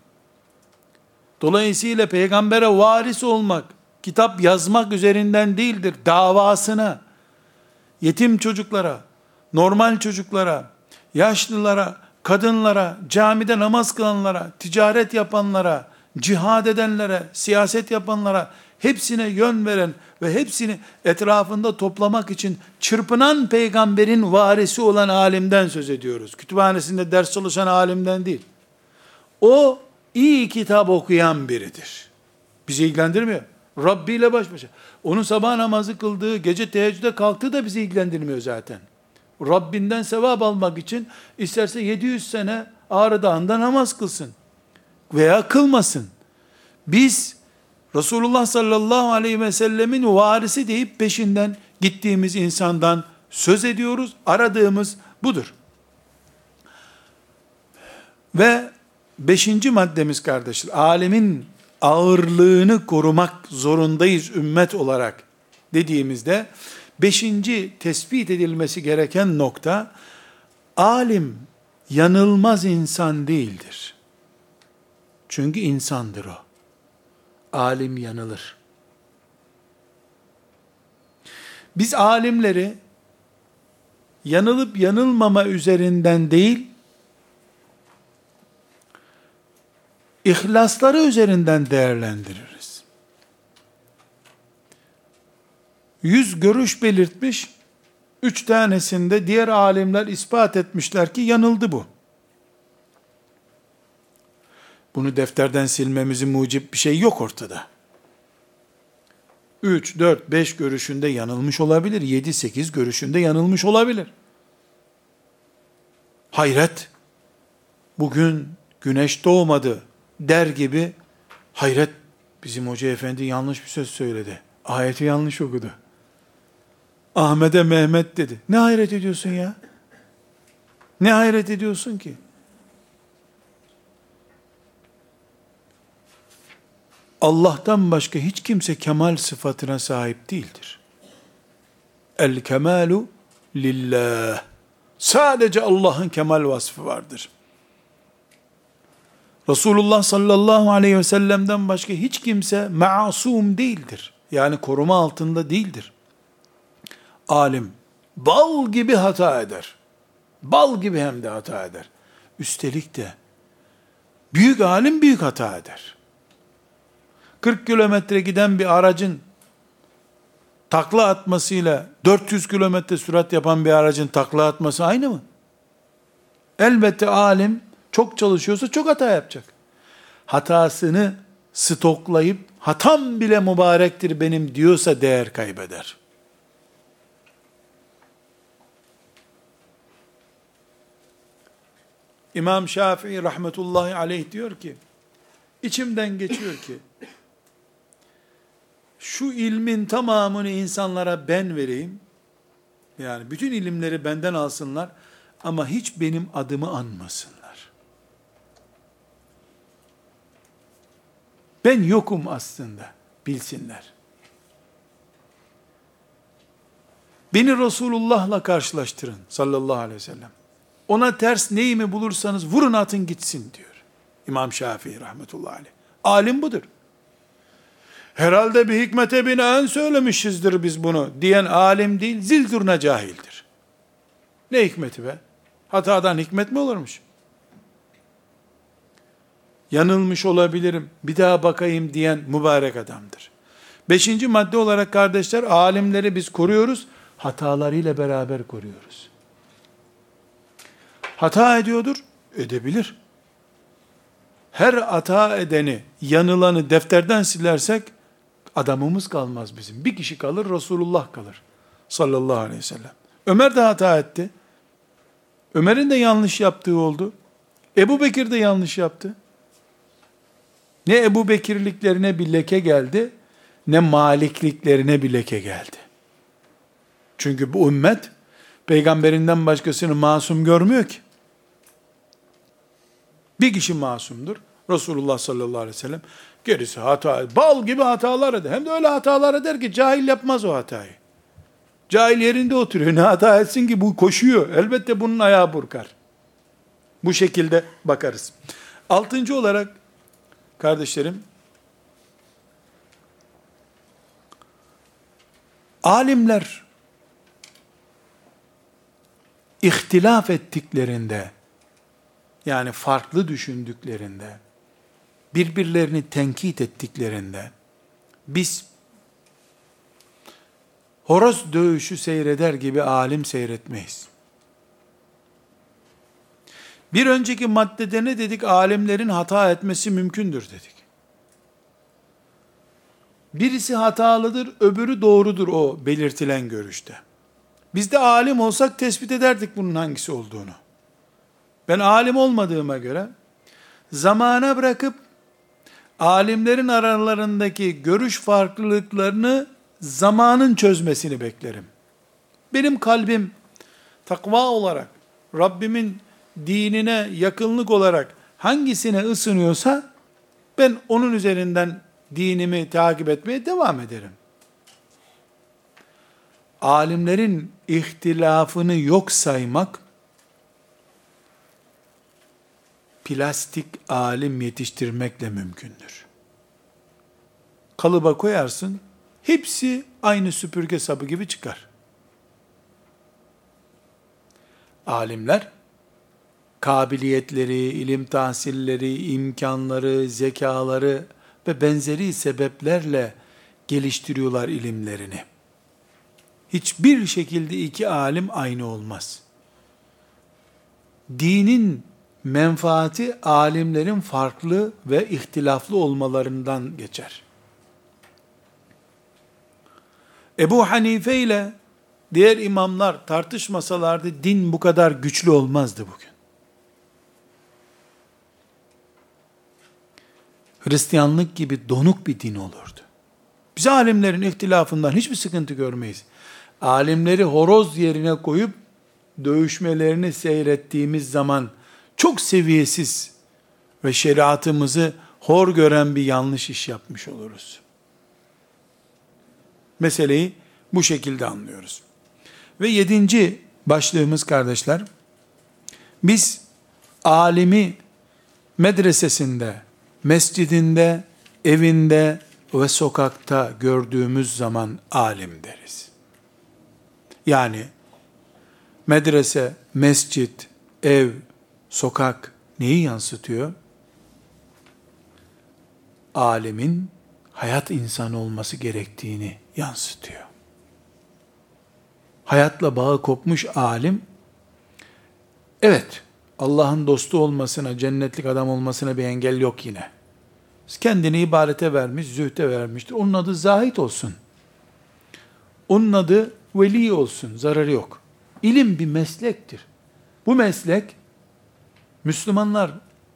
Dolayısıyla peygambere varis olmak, kitap yazmak üzerinden değildir. Davasına, yetim çocuklara, normal çocuklara, yaşlılara, kadınlara, camide namaz kılanlara, ticaret yapanlara, cihad edenlere, siyaset yapanlara, hepsine yön veren ve hepsini etrafında toplamak için çırpınan peygamberin varisi olan alimden söz ediyoruz. Kütüphanesinde ders çalışan alimden değil. O iyi kitap okuyan biridir. Bizi ilgilendirmiyor. Rabbi ile baş başa. Onun sabah namazı kıldığı, gece teheccüde kalktığı da bizi ilgilendirmiyor zaten. Rabbinden sevap almak için isterse 700 sene Ağrı Dağı'nda namaz kılsın. Veya kılmasın. Biz Resulullah sallallahu aleyhi ve sellemin varisi deyip peşinden gittiğimiz insandan söz ediyoruz. Aradığımız budur. Ve beşinci maddemiz kardeşler, alemin ağırlığını korumak zorundayız ümmet olarak dediğimizde, beşinci tespit edilmesi gereken nokta, alim yanılmaz insan değildir. Çünkü insandır o. Alim yanılır. Biz alimleri yanılıp yanılmama üzerinden değil, ihlasları üzerinden değerlendiririz. Yüz görüş belirtmiş, üç tanesinde diğer alimler ispat etmişler ki yanıldı bu. Bunu defterden silmemizin mucip bir şey yok ortada. 3, 4, 5 görüşünde yanılmış olabilir. 7, 8 görüşünde yanılmış olabilir. Hayret, bugün güneş doğmadı der gibi, hayret bizim hoca efendi yanlış bir söz söyledi. Ayeti yanlış okudu. Ahmet'e Mehmet dedi. Ne hayret ediyorsun ya? Ne hayret ediyorsun ki? Allah'tan başka hiç kimse kemal sıfatına sahip değildir. El kemalu lillah. Sadece Allah'ın kemal vasfı vardır. Resulullah sallallahu aleyhi ve sellem'den başka hiç kimse masum değildir. Yani koruma altında değildir. Alim bal gibi hata eder. Bal gibi hem de hata eder. Üstelik de büyük alim büyük hata eder. 40 kilometre giden bir aracın takla atmasıyla 400 kilometre sürat yapan bir aracın takla atması aynı mı? Elbette alim çok çalışıyorsa çok hata yapacak. Hatasını stoklayıp hatam bile mübarektir benim diyorsa değer kaybeder. İmam Şafii rahmetullahi aleyh diyor ki, içimden geçiyor ki, şu ilmin tamamını insanlara ben vereyim, yani bütün ilimleri benden alsınlar, ama hiç benim adımı anmasınlar. Ben yokum aslında, bilsinler. Beni Resulullah'la karşılaştırın sallallahu aleyhi ve sellem. Ona ters neyimi bulursanız vurun atın gitsin diyor. İmam Şafii rahmetullahi aleyh. Alim budur. Herhalde bir hikmete binaen söylemişizdir biz bunu diyen alim değil, zil zurna cahildir. Ne hikmeti be? Hatadan hikmet mi olurmuş? Yanılmış olabilirim, bir daha bakayım diyen mübarek adamdır. Beşinci madde olarak kardeşler, alimleri biz koruyoruz, hatalarıyla beraber koruyoruz. Hata ediyordur, edebilir. Her hata edeni, yanılanı defterden silersek, adamımız kalmaz bizim. Bir kişi kalır, Resulullah kalır. Sallallahu aleyhi ve sellem. Ömer de hata etti. Ömer'in de yanlış yaptığı oldu. Ebu Bekir de yanlış yaptı. Ne Ebu Bekirliklerine bir leke geldi, ne Malikliklerine bir leke geldi. Çünkü bu ümmet, peygamberinden başkasını masum görmüyor ki. Bir kişi masumdur. Resulullah sallallahu aleyhi ve sellem. Gerisi hata, bal gibi hatalar eder. Hem de öyle hatalar eder ki cahil yapmaz o hatayı. Cahil yerinde oturuyor. Ne hata etsin ki bu koşuyor. Elbette bunun ayağı burkar. Bu şekilde bakarız. Altıncı olarak kardeşlerim alimler ihtilaf ettiklerinde yani farklı düşündüklerinde birbirlerini tenkit ettiklerinde biz horoz dövüşü seyreder gibi alim seyretmeyiz. Bir önceki maddede ne dedik? Alimlerin hata etmesi mümkündür dedik. Birisi hatalıdır, öbürü doğrudur o belirtilen görüşte. Biz de alim olsak tespit ederdik bunun hangisi olduğunu. Ben alim olmadığıma göre zamana bırakıp alimlerin aralarındaki görüş farklılıklarını zamanın çözmesini beklerim. Benim kalbim takva olarak, Rabbimin dinine yakınlık olarak hangisine ısınıyorsa ben onun üzerinden dinimi takip etmeye devam ederim. Alimlerin ihtilafını yok saymak plastik alim yetiştirmekle mümkündür. Kalıba koyarsın, hepsi aynı süpürge sabı gibi çıkar. Alimler, kabiliyetleri, ilim tahsilleri, imkanları, zekaları ve benzeri sebeplerle geliştiriyorlar ilimlerini. Hiçbir şekilde iki alim aynı olmaz. Dinin menfaati alimlerin farklı ve ihtilaflı olmalarından geçer. Ebu Hanife ile diğer imamlar tartışmasalardı din bu kadar güçlü olmazdı bugün. Hristiyanlık gibi donuk bir din olurdu. Biz alimlerin ihtilafından hiçbir sıkıntı görmeyiz. Alimleri horoz yerine koyup dövüşmelerini seyrettiğimiz zaman çok seviyesiz ve şeriatımızı hor gören bir yanlış iş yapmış oluruz. Meseleyi bu şekilde anlıyoruz. Ve yedinci başlığımız kardeşler, biz alimi medresesinde, mescidinde, evinde ve sokakta gördüğümüz zaman alim deriz. Yani medrese, mescit, ev, sokak neyi yansıtıyor? Alemin hayat insanı olması gerektiğini yansıtıyor. Hayatla bağı kopmuş alim, evet Allah'ın dostu olmasına, cennetlik adam olmasına bir engel yok yine. Kendini ibadete vermiş, zühte vermiştir. Onun adı zahit olsun. Onun adı veli olsun, zararı yok. İlim bir meslektir. Bu meslek, Müslümanlar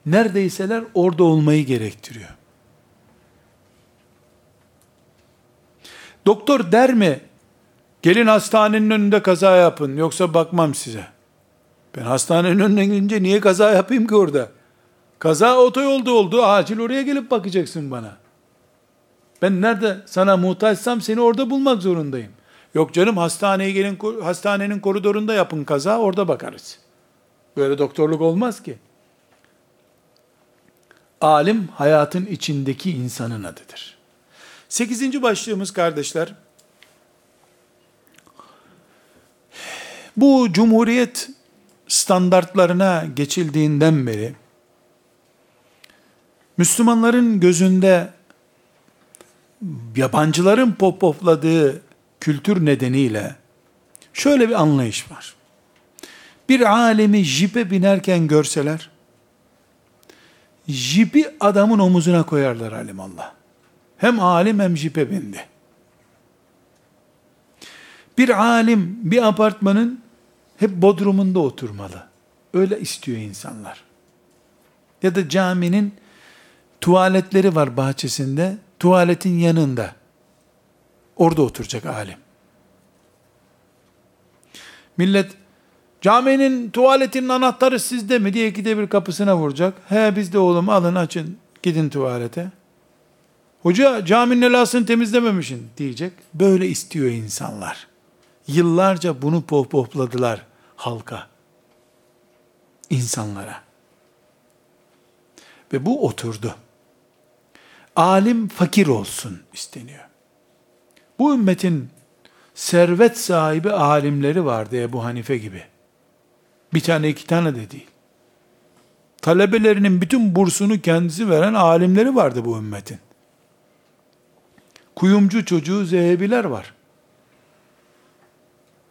neredeyseler orada olmayı gerektiriyor. Doktor der mi, gelin hastanenin önünde kaza yapın, yoksa bakmam size. Ben hastanenin önüne gidince niye kaza yapayım ki orada? Kaza otoyolda oldu, acil oraya gelip bakacaksın bana. Ben nerede sana muhtaçsam seni orada bulmak zorundayım. Yok canım hastaneye gelin, hastanenin koridorunda yapın kaza, orada bakarız. Böyle doktorluk olmaz ki. Alim hayatın içindeki insanın adıdır. Sekizinci başlığımız kardeşler, bu cumhuriyet standartlarına geçildiğinden beri, Müslümanların gözünde yabancıların popopladığı kültür nedeniyle şöyle bir anlayış var. Bir alemi jipe binerken görseler, jipi adamın omuzuna koyarlar alim Allah. Hem alim hem jipe bindi. Bir alim bir apartmanın hep bodrumunda oturmalı. Öyle istiyor insanlar. Ya da caminin tuvaletleri var bahçesinde, tuvaletin yanında. Orada oturacak alim. Millet caminin tuvaletinin anahtarı sizde mi diye ikide bir kapısına vuracak. He bizde oğlum alın açın gidin tuvalete. Hoca caminin elasını temizlememişsin diyecek. Böyle istiyor insanlar. Yıllarca bunu pohpohladılar halka. insanlara. Ve bu oturdu. Alim fakir olsun isteniyor. Bu ümmetin servet sahibi alimleri vardı Ebu Hanife gibi. Bir tane iki tane de değil. Talebelerinin bütün bursunu kendisi veren alimleri vardı bu ümmetin. Kuyumcu çocuğu zehebiler var.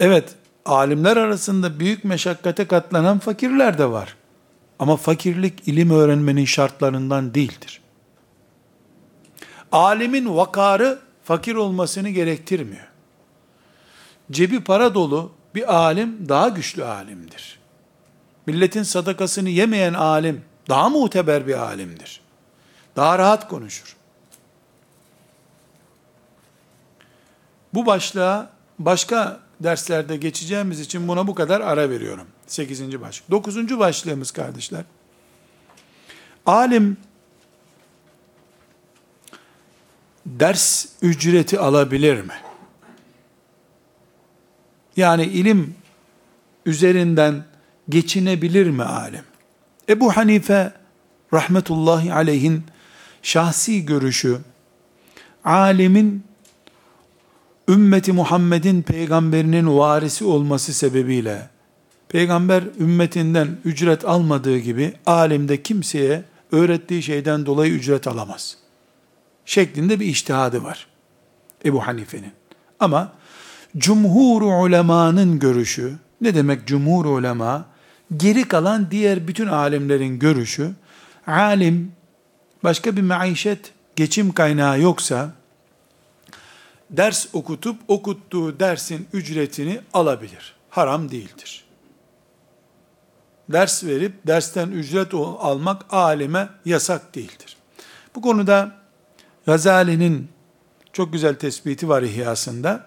Evet, alimler arasında büyük meşakkate katlanan fakirler de var. Ama fakirlik ilim öğrenmenin şartlarından değildir. Alimin vakarı fakir olmasını gerektirmiyor. Cebi para dolu bir alim daha güçlü alimdir. Milletin sadakasını yemeyen alim daha muteber bir alimdir. Daha rahat konuşur. Bu başlığa başka derslerde geçeceğimiz için buna bu kadar ara veriyorum. 8. başlık. 9. başlığımız kardeşler. Alim ders ücreti alabilir mi? Yani ilim üzerinden geçinebilir mi alim? Ebu Hanife rahmetullahi aleyhin şahsi görüşü alimin ümmeti Muhammed'in peygamberinin varisi olması sebebiyle peygamber ümmetinden ücret almadığı gibi alim de kimseye öğrettiği şeyden dolayı ücret alamaz. Şeklinde bir iştihadı var. Ebu Hanife'nin. Ama cumhur ulemanın görüşü, ne demek cumhur ulema? Geri kalan diğer bütün alimlerin görüşü, alim başka bir maişet, geçim kaynağı yoksa, ders okutup okuttuğu dersin ücretini alabilir. Haram değildir. Ders verip dersten ücret almak alime yasak değildir. Bu konuda Gazali'nin çok güzel tespiti var İhyasında.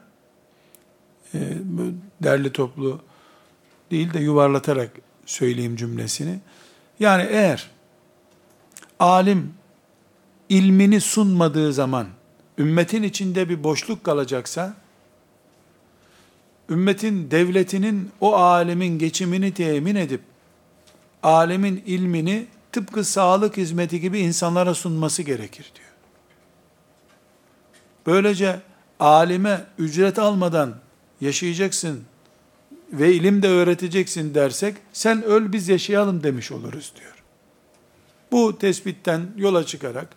E, derli toplu değil de yuvarlatarak söyleyeyim cümlesini. Yani eğer alim ilmini sunmadığı zaman ümmetin içinde bir boşluk kalacaksa, ümmetin, devletinin o alemin geçimini temin edip, alemin ilmini tıpkı sağlık hizmeti gibi insanlara sunması gerekir diyor. Böylece alime ücret almadan yaşayacaksın ve ilim de öğreteceksin dersek, sen öl biz yaşayalım demiş oluruz diyor. Bu tespitten yola çıkarak,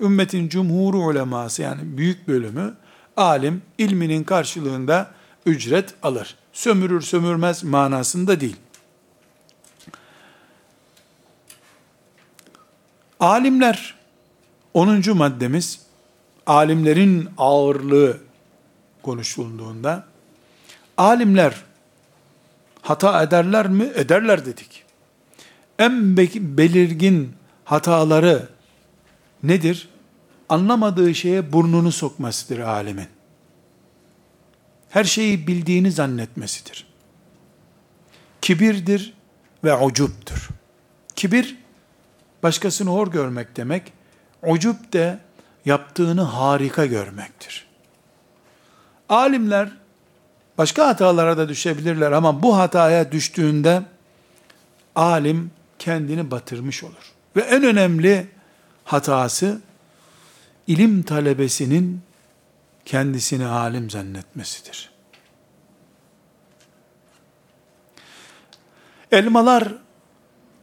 ümmetin cumhuru uleması yani büyük bölümü, alim ilminin karşılığında ücret alır. Sömürür sömürmez manasında değil. Alimler, 10. maddemiz, alimlerin ağırlığı konuşulduğunda, alimler hata ederler mi? Ederler dedik. En belirgin hataları nedir? Anlamadığı şeye burnunu sokmasıdır alimin. Her şeyi bildiğini zannetmesidir. Kibirdir ve ucuptur. Kibir, başkasını hor görmek demek. Ucup de yaptığını harika görmektir. Alimler başka hatalara da düşebilirler ama bu hataya düştüğünde alim kendini batırmış olur. Ve en önemli hatası ilim talebesinin kendisini alim zannetmesidir. Elmalar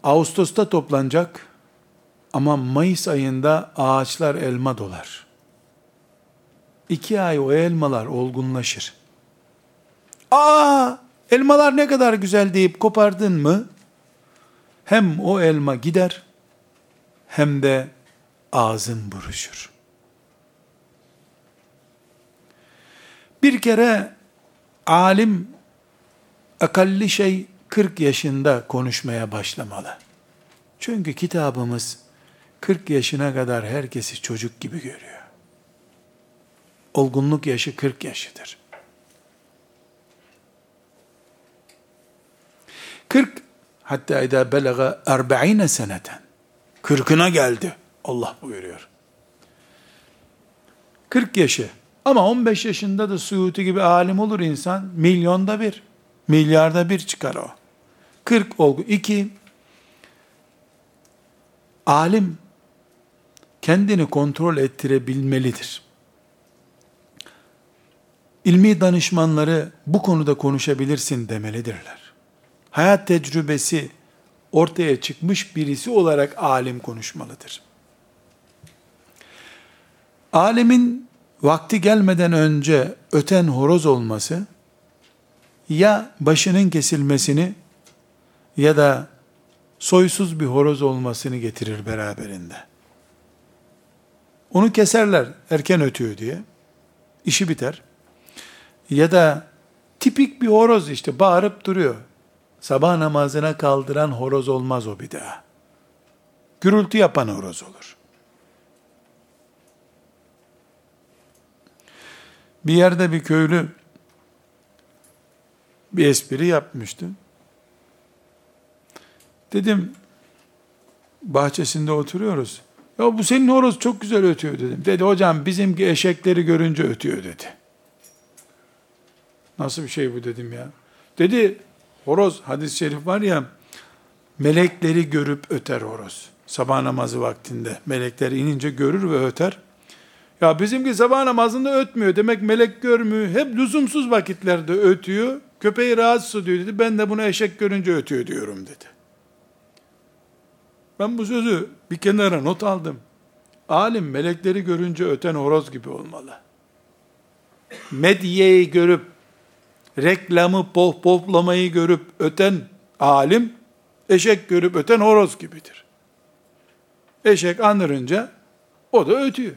Ağustos'ta toplanacak ama Mayıs ayında ağaçlar elma dolar. İki ay o elmalar olgunlaşır. Aa, elmalar ne kadar güzel deyip kopardın mı, hem o elma gider, hem de ağzın buruşur. Bir kere alim akalli şey 40 yaşında konuşmaya başlamalı. Çünkü kitabımız 40 yaşına kadar herkesi çocuk gibi görüyor. Olgunluk yaşı 40 yaşıdır. 40 hatta ida belaga 40 seneten. 40'ına geldi. Allah buyuruyor. 40 yaşı. Ama 15 yaşında da Suyuti gibi alim olur insan. Milyonda bir. Milyarda bir çıkar o. 40 olgu. 2. Alim kendini kontrol ettirebilmelidir. İlmi danışmanları bu konuda konuşabilirsin demelidirler. Hayat tecrübesi ortaya çıkmış birisi olarak alim konuşmalıdır. Alemin vakti gelmeden önce öten horoz olması ya başının kesilmesini ya da soysuz bir horoz olmasını getirir beraberinde. Onu keserler erken ötüyor diye. işi biter. Ya da tipik bir horoz işte bağırıp duruyor. Sabah namazına kaldıran horoz olmaz o bir daha. Gürültü yapan horoz olur. Bir yerde bir köylü bir espri yapmıştı. Dedim, bahçesinde oturuyoruz. Ya bu senin horoz çok güzel ötüyor dedim. Dedi hocam bizimki eşekleri görünce ötüyor dedi. Nasıl bir şey bu dedim ya. Dedi horoz hadis-i şerif var ya melekleri görüp öter horoz. Sabah namazı vaktinde melekler inince görür ve öter. Ya bizimki sabah namazında ötmüyor. Demek melek görmüyor. Hep lüzumsuz vakitlerde ötüyor. Köpeği rahatsız ediyor dedi. Ben de bunu eşek görünce ötüyor diyorum dedi. Ben bu sözü bir kenara not aldım. Alim melekleri görünce öten horoz gibi olmalı. Medyeyi görüp, reklamı pohpohlamayı görüp öten alim, eşek görüp öten horoz gibidir. Eşek anırınca o da ötüyor.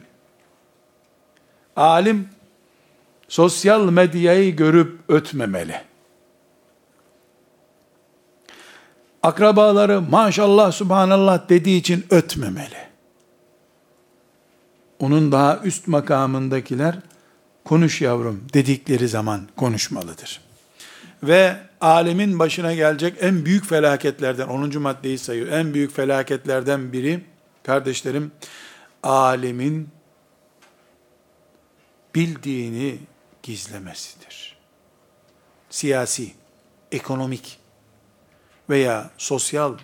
Alim sosyal medyayı görüp ötmemeli. Akrabaları maşallah subhanallah dediği için ötmemeli. Onun daha üst makamındakiler konuş yavrum dedikleri zaman konuşmalıdır. Ve alemin başına gelecek en büyük felaketlerden 10. maddeyi sayıyor. En büyük felaketlerden biri kardeşlerim alemin bildiğini gizlemesidir. Siyasi, ekonomik veya sosyal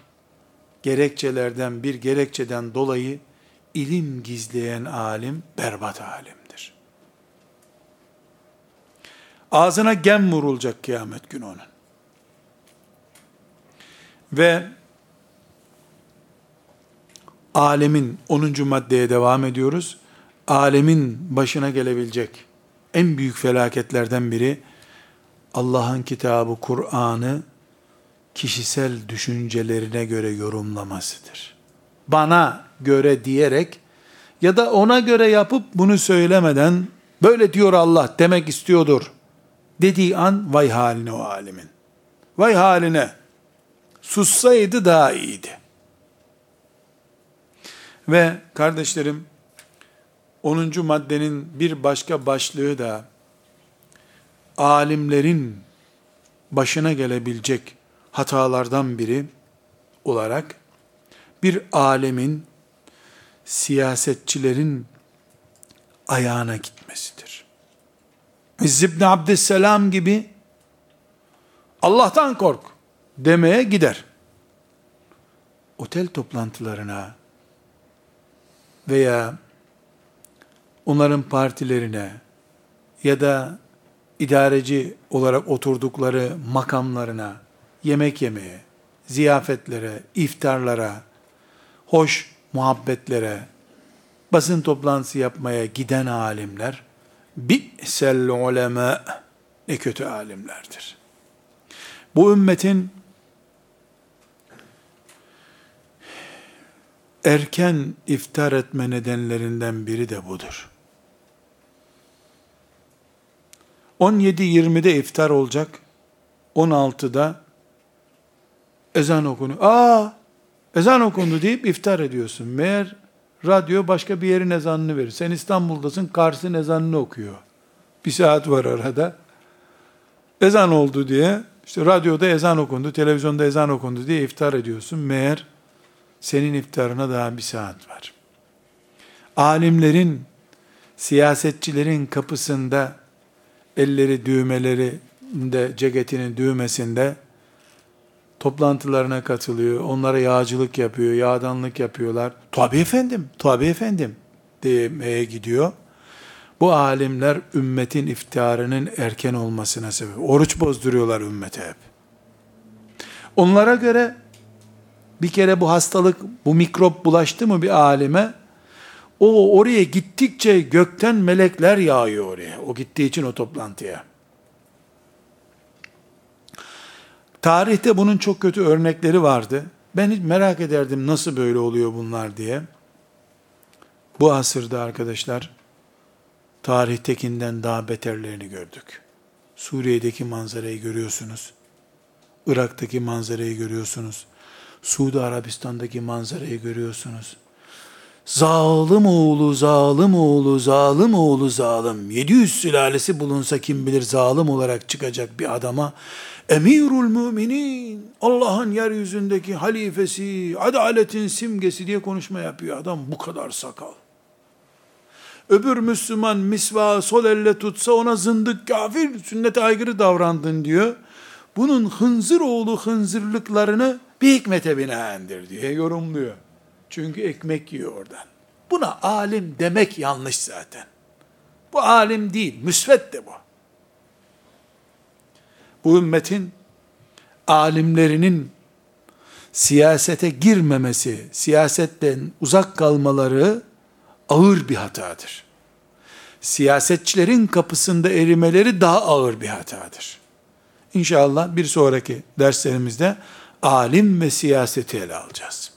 gerekçelerden bir gerekçeden dolayı ilim gizleyen alim berbat alimdir. Ağzına gem vurulacak kıyamet günü onun. Ve alemin 10. maddeye devam ediyoruz alemin başına gelebilecek en büyük felaketlerden biri Allah'ın kitabı Kur'an'ı kişisel düşüncelerine göre yorumlamasıdır. Bana göre diyerek ya da ona göre yapıp bunu söylemeden böyle diyor Allah demek istiyordur dediği an vay haline o alimin. Vay haline. Sussaydı daha iyiydi. Ve kardeşlerim 10. maddenin bir başka başlığı da alimlerin başına gelebilecek hatalardan biri olarak bir alemin siyasetçilerin ayağına gitmesidir. İzz ibn Abdüsselam gibi Allah'tan kork demeye gider. Otel toplantılarına veya onların partilerine ya da idareci olarak oturdukları makamlarına yemek yemeye, ziyafetlere, iftarlara, hoş muhabbetlere, basın toplantısı yapmaya giden alimler, bi'sel ulema, ne kötü alimlerdir. Bu ümmetin erken iftar etme nedenlerinden biri de budur. 17-20'de iftar olacak. 16'da ezan okunu. Aa, ezan okundu deyip iftar ediyorsun. Meğer radyo başka bir yerin ezanını verir. Sen İstanbul'dasın, Kars'ın ezanını okuyor. Bir saat var arada. Ezan oldu diye, işte radyoda ezan okundu, televizyonda ezan okundu diye iftar ediyorsun. Meğer senin iftarına daha bir saat var. Alimlerin, siyasetçilerin kapısında elleri düğmelerinde, ceketinin düğmesinde toplantılarına katılıyor, onlara yağcılık yapıyor, yağdanlık yapıyorlar. Tabi efendim, tabi efendim demeye gidiyor. Bu alimler ümmetin iftarının erken olmasına sebep. Oruç bozduruyorlar ümmete hep. Onlara göre bir kere bu hastalık, bu mikrop bulaştı mı bir alime, o oraya gittikçe gökten melekler yağıyor oraya. O gittiği için o toplantıya. Tarihte bunun çok kötü örnekleri vardı. Ben hiç merak ederdim nasıl böyle oluyor bunlar diye. Bu asırda arkadaşlar, tarihtekinden daha beterlerini gördük. Suriye'deki manzarayı görüyorsunuz. Irak'taki manzarayı görüyorsunuz. Suudi Arabistan'daki manzarayı görüyorsunuz. Zalim oğlu, zalim oğlu, zalim oğlu, zalim. 700 sülalesi bulunsa kim bilir zalim olarak çıkacak bir adama Emirul müminin, Allah'ın yeryüzündeki halifesi, adaletin simgesi diye konuşma yapıyor adam bu kadar sakal. Öbür Müslüman misva sol elle tutsa ona zındık kafir sünnete aykırı davrandın diyor. Bunun hınzır oğlu hınzırlıklarını bir hikmete binaendir diye yorumluyor. Çünkü ekmek yiyor oradan. Buna alim demek yanlış zaten. Bu alim değil, müsvet de bu. Bu ümmetin alimlerinin siyasete girmemesi, siyasetten uzak kalmaları ağır bir hatadır. Siyasetçilerin kapısında erimeleri daha ağır bir hatadır. İnşallah bir sonraki derslerimizde alim ve siyaseti ele alacağız.